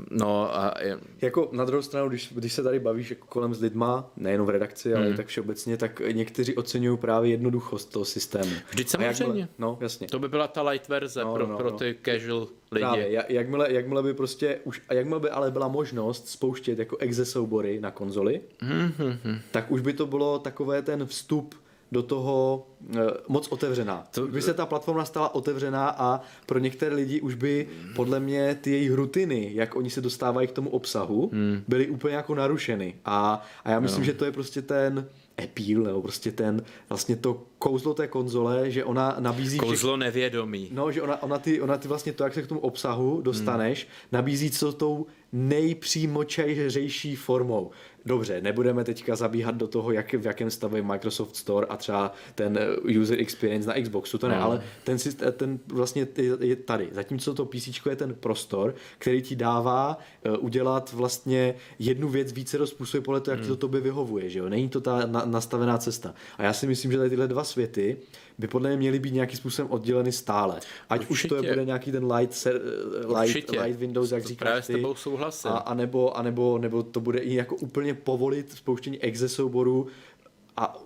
B: no a...
A: Jako na druhou stranu, když, když se tady bavíš jako kolem s lidma, nejenom v redakci, ale hmm. tak všeobecně, tak někteří oceňují právě jednoduchost toho systému.
B: Vždyť samozřejmě.
A: Jakmile, no, jasně.
B: To by byla ta light verze no, pro, no, pro no. ty casual lidi.
A: Právě, jakmile, jakmile by prostě už, jakmile by ale byla možnost spouštět jako exe soubory na konzoli, hmm, hmm, hmm. tak už by to bylo takové ten vstup do toho uh, moc otevřená. To, by se ta platforma stala otevřená a pro některé lidi už by podle mě ty jejich rutiny, jak oni se dostávají k tomu obsahu, hmm. byly úplně jako narušeny. A, a já myslím, no. že to je prostě ten appeal, nebo prostě ten, vlastně to kouzlo té konzole, že ona nabízí...
B: Kouzlo všech... nevědomí.
A: No, že ona, ona, ty, ona ty vlastně to, jak se k tomu obsahu dostaneš, hmm. nabízí co tou nejpřímočejřejší formou. Dobře, nebudeme teďka zabíhat do toho, jak, v jakém stavu je Microsoft Store a třeba ten eh, user experience na Xboxu, to ne, no. ale ten, ten vlastně je tady. Zatímco to PC je ten prostor, který ti dává uh, udělat vlastně jednu věc více do způsobu podle toho, jak hmm. to tobě vyhovuje, že jo? Není to ta na, nastavená cesta. A já si myslím, že tady tyhle dva světy by podle mě měly být nějakým způsobem odděleny stále. Ať Určitě. už to je, bude nějaký ten light, se, light, light Windows, jak říkáš ty.
B: souhlasím.
A: A, a, nebo, a nebo, nebo to bude i jako úplně povolit spouštění exe souborů a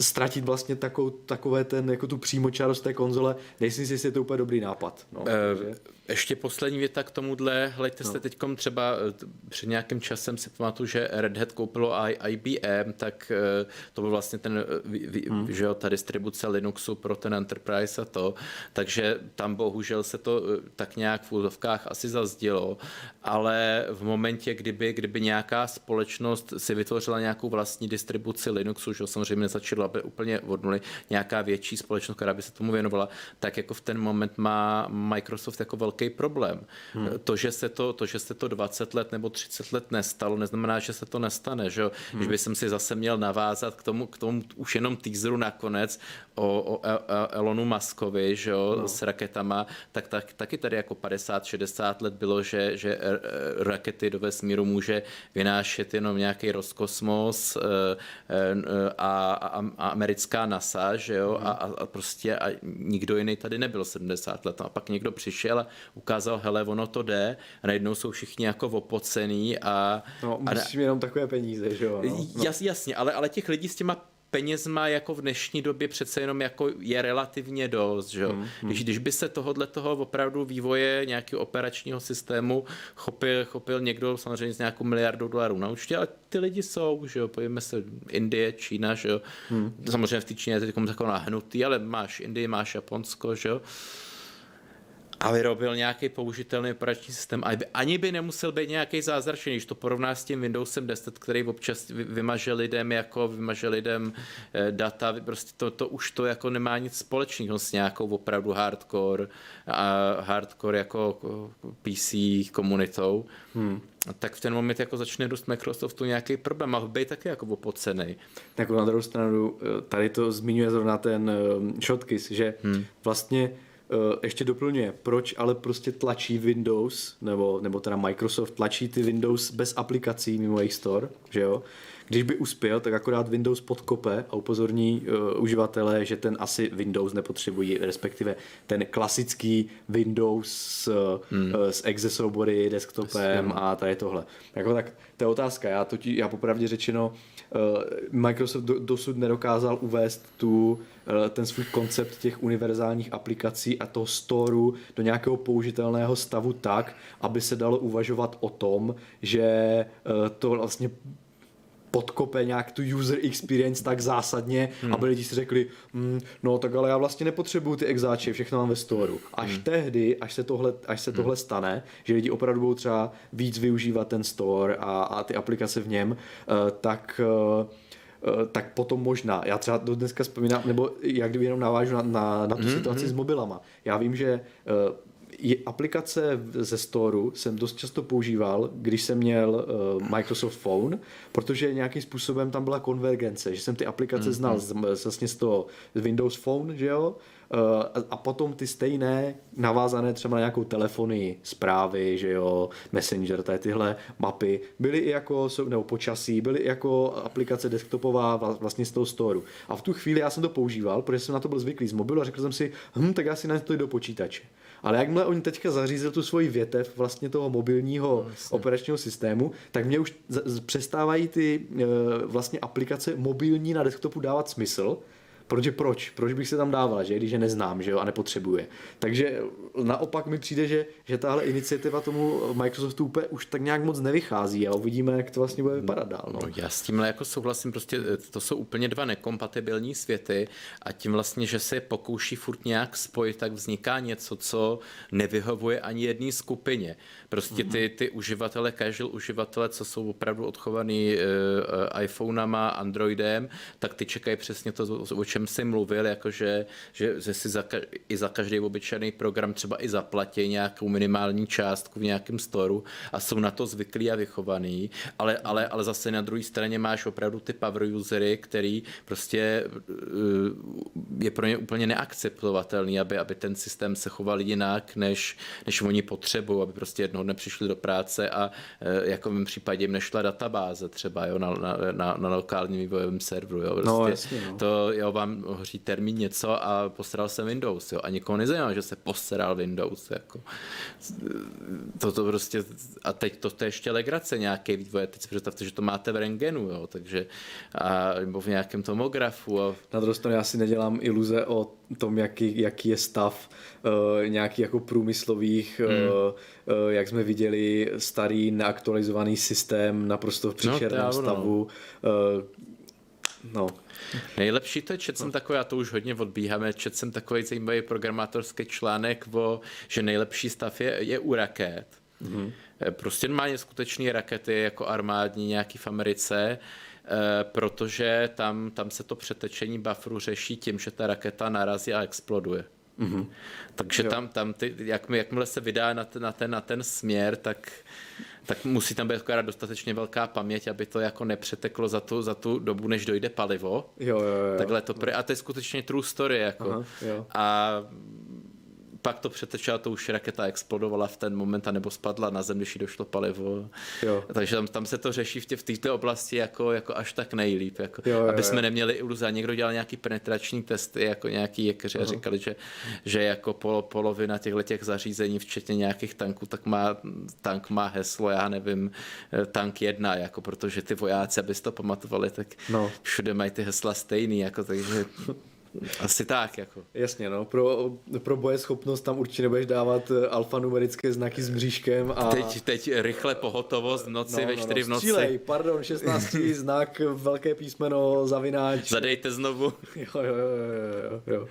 A: ztratit vlastně takovou, takové ten, jako tu přímočarost té konzole, nejsem si, jestli je to úplně dobrý nápad. No,
B: e, ještě poslední věta k tomuhle, hleďte no. se teď třeba eh, před nějakým časem si pamatuju, že Red Hat koupilo IBM, tak eh, to byl vlastně ten, hmm. že jo, ta distribuce Linuxu pro ten Enterprise a to, takže tam bohužel se to tak nějak v úzovkách asi zazdělo, ale v momentě, kdyby, kdyby nějaká společnost si vytvořila nějakou vlastní distribuci Linuxu, že samozřejmě nestačilo, aby úplně od nuly nějaká větší společnost, která by se tomu věnovala, tak jako v ten moment má Microsoft jako velký problém. Hmm. To, že se to, to, že se to 20 let nebo 30 let nestalo, neznamená, že se to nestane. Že? Hmm. Když bych si zase měl navázat k tomu, k tomu už jenom teaseru nakonec o, o Elonu Muskovi že no. s raketama, tak, tak taky tady jako 50-60 let bylo, že, že rakety do vesmíru může vynášet jenom nějaký rozkosmos a, a, a americká NASA, že jo, mm. a, a prostě a nikdo jiný tady nebyl 70 let. No a pak někdo přišel a ukázal, hele, ono to jde, a najednou jsou všichni jako opocený a...
A: No, musíme a, jenom takové peníze, že jo. No.
B: Jas, jasně, ale, ale těch lidí s těma penězma jako v dnešní době přece jenom jako je relativně dost, že? Hmm, hmm. Když, když by se tohohle toho opravdu vývoje nějakého operačního systému chopil, chopil někdo samozřejmě z nějakou miliardu dolarů na účtě, ale ty lidi jsou, že jo, pojďme se Indie, Čína, že jo, hmm. samozřejmě v té Číně je to takový nahnutý, ale máš Indii, máš Japonsko, že jo, a vyrobil nějaký použitelný operační systém. Ani by nemusel být nějaký zázračný, když to porovná s tím Windowsem 10, který občas vymaže lidem jako vymaže lidem eh, data, prostě to, to už to jako nemá nic společného s nějakou opravdu hardcore a hardcore jako PC komunitou. Hmm tak v ten moment jako začne růst Microsoftu nějaký problém a být taky jako opocený.
A: Tak na druhou stranu, eh, tady to zmiňuje zrovna ten eh, Shotkiss, že hmm. vlastně ještě doplňuje, proč ale prostě tlačí Windows, nebo, nebo teda Microsoft tlačí ty Windows bez aplikací mimo jejich store, že jo? Když by uspěl, tak akorát Windows podkope a upozorní uh, uživatele, že ten asi Windows nepotřebují, respektive ten klasický Windows uh, hmm. uh, s exe soubory, desktopem Jasně. a tady tohle. Jako tak, to je otázka. Já, to já popravdě řečeno, uh, Microsoft do, dosud nedokázal uvést tu, uh, ten svůj koncept těch univerzálních aplikací a toho storu do nějakého použitelného stavu tak, aby se dalo uvažovat o tom, že uh, to vlastně podkope nějak tu user experience tak zásadně, hmm. aby lidi si řekli, mm, no tak ale já vlastně nepotřebuju ty exáče, všechno mám ve storu. Až hmm. tehdy, až se, tohle, až se hmm. tohle stane, že lidi opravdu budou třeba víc využívat ten store a, a ty aplikace v něm, uh, tak uh, tak potom možná. Já třeba do dneska vzpomínám, nebo jak kdyby jenom navážu na, na, na tu mm-hmm. situaci s mobilama. Já vím, že uh, aplikace ze Storeu jsem dost často používal, když jsem měl uh, Microsoft Phone, protože nějakým způsobem tam byla konvergence, že jsem ty aplikace mm-hmm. znal z, vlastně z toho z Windows Phone, že jo, uh, a potom ty stejné navázané třeba na nějakou telefonii, zprávy, že jo, Messenger, tady tyhle mapy, byly i jako, nebo počasí, byly i jako aplikace desktopová vlastně z toho storu. A v tu chvíli já jsem to používal, protože jsem na to byl zvyklý z mobilu a řekl jsem si, hm, tak já si na to do počítače. Ale jakmile oni teďka zařízli tu svoji větev vlastně toho mobilního no, operačního systému, tak mě už přestávají ty e, vlastně aplikace mobilní na desktopu dávat smysl, Protože proč? Proč bych se tam dával, že? Když je neznám, že jo, a nepotřebuje. Takže naopak mi přijde, že, že tahle iniciativa tomu Microsoftu úplně už tak nějak moc nevychází a uvidíme, jak to vlastně bude vypadat dál. No.
B: No, já s tímhle jako souhlasím, prostě eh, to jsou úplně dva nekompatibilní světy a tím vlastně, že se pokouší furt nějak spojit, tak vzniká něco, co nevyhovuje ani jedné skupině. Prostě ty, ty uživatele, casual uživatele, co jsou opravdu odchovaný uh, iPhonama, Androidem, tak ty čekají přesně to, o čem jsi mluvil, jakože že, že si za, i za každý obyčejný program třeba i zaplatí nějakou minimální částku v nějakém storu a jsou na to zvyklí a vychovaný, ale, ale, ale zase na druhé straně máš opravdu ty power usery, který prostě uh, je pro ně úplně neakceptovatelný, aby, aby ten systém se choval jinak, než, než oni potřebují, aby prostě jednoho dne přišli do práce a uh, jako v mém případě jim nešla databáze třeba jo, na, na, na, na lokálním vývojovém serveru. Jo, prostě
A: no, jasně, no.
B: To jo, vám hoří termín něco a postaral se Windows. Jo, a nikoho nezajímá, že se postaral Windows. Jako. To, to prostě, a teď to, to je ještě legrace nějaký vývoj. Teď si představte, že to máte v rengenu, jo, takže a, nebo v nějakém tomografu. A...
A: Na druhou stranu já si nedělám iluze o tom, jaký, jaký je stav uh, nějakých jako průmyslových, hmm. uh, uh, jak jsme viděli, starý neaktualizovaný systém naprosto v příšerném no, stavu. Uh, no.
B: Nejlepší to je, čet jsem no. takový, já to už hodně odbíháme, čet jsem takový zajímavý programátorský článek, o, že nejlepší stav je, je u raket. Mm-hmm. Prostě má skutečné rakety jako armádní nějaký v Americe, protože tam, tam se to přetečení bufferu řeší tím, že ta raketa narazí a exploduje. Mm-hmm. Takže jo. tam, tam ty, jak, jakmile se vydá na ten, na ten, na ten směr, tak, tak musí tam být dostatečně velká paměť, aby to jako nepřeteklo za tu, za tu dobu, než dojde palivo.
A: Jo, jo, jo.
B: Takhle to, a to je skutečně true story. Jako. Aha, jo. A pak to přetečela, to už raketa explodovala v ten moment, nebo spadla na zem, když jí došlo palivo. Jo. Takže tam, tam se to řeší v, tě, v této oblasti jako, jako až tak nejlíp. Jako, jo, jo, aby jsme jo. neměli iluze. Někdo dělal nějaký penetrační testy, jako nějaký jekaři a říkali, že, že jako polo, polovina těchto těch zařízení, včetně nějakých tanků, tak má, tank má heslo, já nevím, eh, tank jedna, jako protože ty vojáci, aby to pamatovali, tak no. všude mají ty hesla stejný, jako, takže asi tak, jako.
A: Jasně, no. Pro, pro bojeschopnost tam určitě nebudeš dávat eh, alfanumerické znaky s mřížkem a...
B: Teď, teď rychle pohotovost v noci, no, ve no, čtyři no, v noci.
A: Střílej, pardon, 16 znak, velké písmeno, zavináč.
B: Zadejte znovu.
A: jo, jo, jo, jo, jo.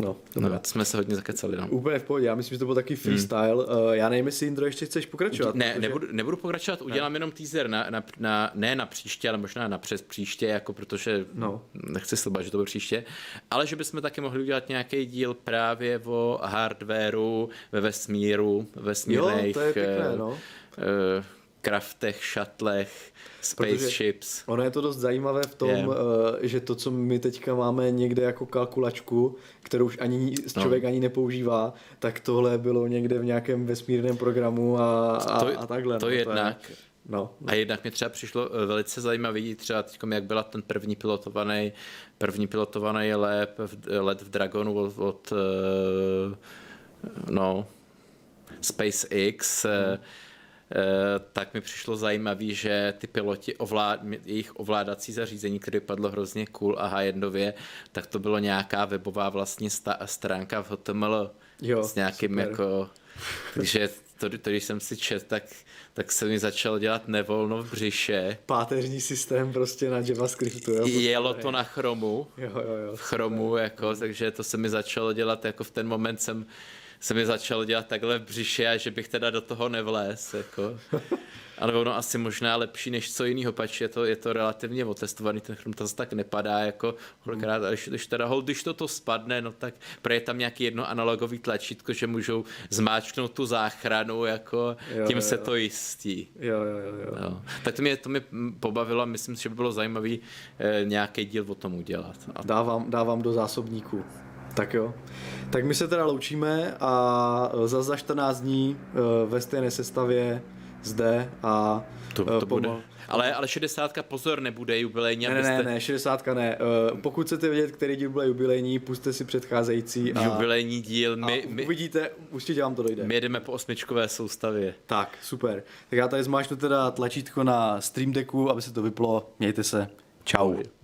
A: No,
B: no, jsme se hodně zakecali. No.
A: Úplně v pohodě, já myslím, že to byl taky hmm. freestyle. Hmm. Uh, já nevím, jestli Indro ještě chceš pokračovat.
B: Ne, protože... nebudu, nebudu pokračovat, udělám ne. jenom teaser na, na, na, ne na příště, ale možná na přes příště, jako protože no. nechci slbat, že to bude příště, ale že bychom taky mohli udělat nějaký díl právě o hardwareu ve vesmíru, vesmírných...
A: Jo, to je pěkné, no. Uh,
B: kraftech, šatlech, spaceships.
A: Ono je to dost zajímavé v tom, yeah. uh, že to, co my teďka máme někde jako kalkulačku, kterou už ani no. člověk ani nepoužívá, tak tohle bylo někde v nějakém vesmírném programu a, a,
B: to,
A: a takhle.
B: To no, jednak. To je, no, no. A jednak mě třeba přišlo eh, velice zajímavý, třeba teď, jak byla ten první pilotovaný, první pilotovaný let, let v Dragonu od, od uh, no, SpaceX, hmm Eh, tak mi přišlo zajímavé, že ty piloti, ovlád, jejich ovládací zařízení, které padlo hrozně cool a high-endově, tak to bylo nějaká webová vlastně sta, stránka v HTML jo, s nějakým super. jako, takže to, to, když jsem si čet, tak, tak se mi začalo dělat nevolno v břiše.
A: Páteřní systém prostě na JavaScriptu. Jo?
B: Jelo to na Chromu.
A: Jo, jo, jo,
B: v Chromu, jako, takže to se mi začalo dělat, jako v ten moment jsem se mi začalo dělat takhle v břiše a že bych teda do toho nevlez. Jako. Ale ono asi možná lepší než co jiného, pač je to, je to relativně otestovaný, ten chrom to zase tak nepadá, jako kolikrát, když, když teda hold, když to to spadne, no tak je tam nějaký jedno analogový tlačítko, že můžou zmáčknout tu záchranu, jako jo, tím jo, se jo. to jistí.
A: Jo, jo, jo. jo.
B: No. Tak to mě, to mě pobavilo a myslím že by bylo zajímavý eh, nějaký díl o tom udělat.
A: A... Dávám, dávám do zásobníku. Tak jo. Tak my se teda loučíme a za za 14 dní eh, ve stejné sestavě zde a
B: to, to pomal... bude. Ale, ale 60 pozor, nebude jubilejní.
A: Ne, ne, ne, ne, 60 ne. Uh, pokud chcete vědět, který díl bude jubilejní, puste si předcházející.
B: A, jubilejní díl.
A: My, my, uvidíte, určitě vám to dojde.
B: My jedeme po osmičkové soustavě.
A: Tak, super. Tak já tady zmáčnu teda tlačítko na Stream Decku, aby se to vyplo. Mějte se. Čau. Ahoj.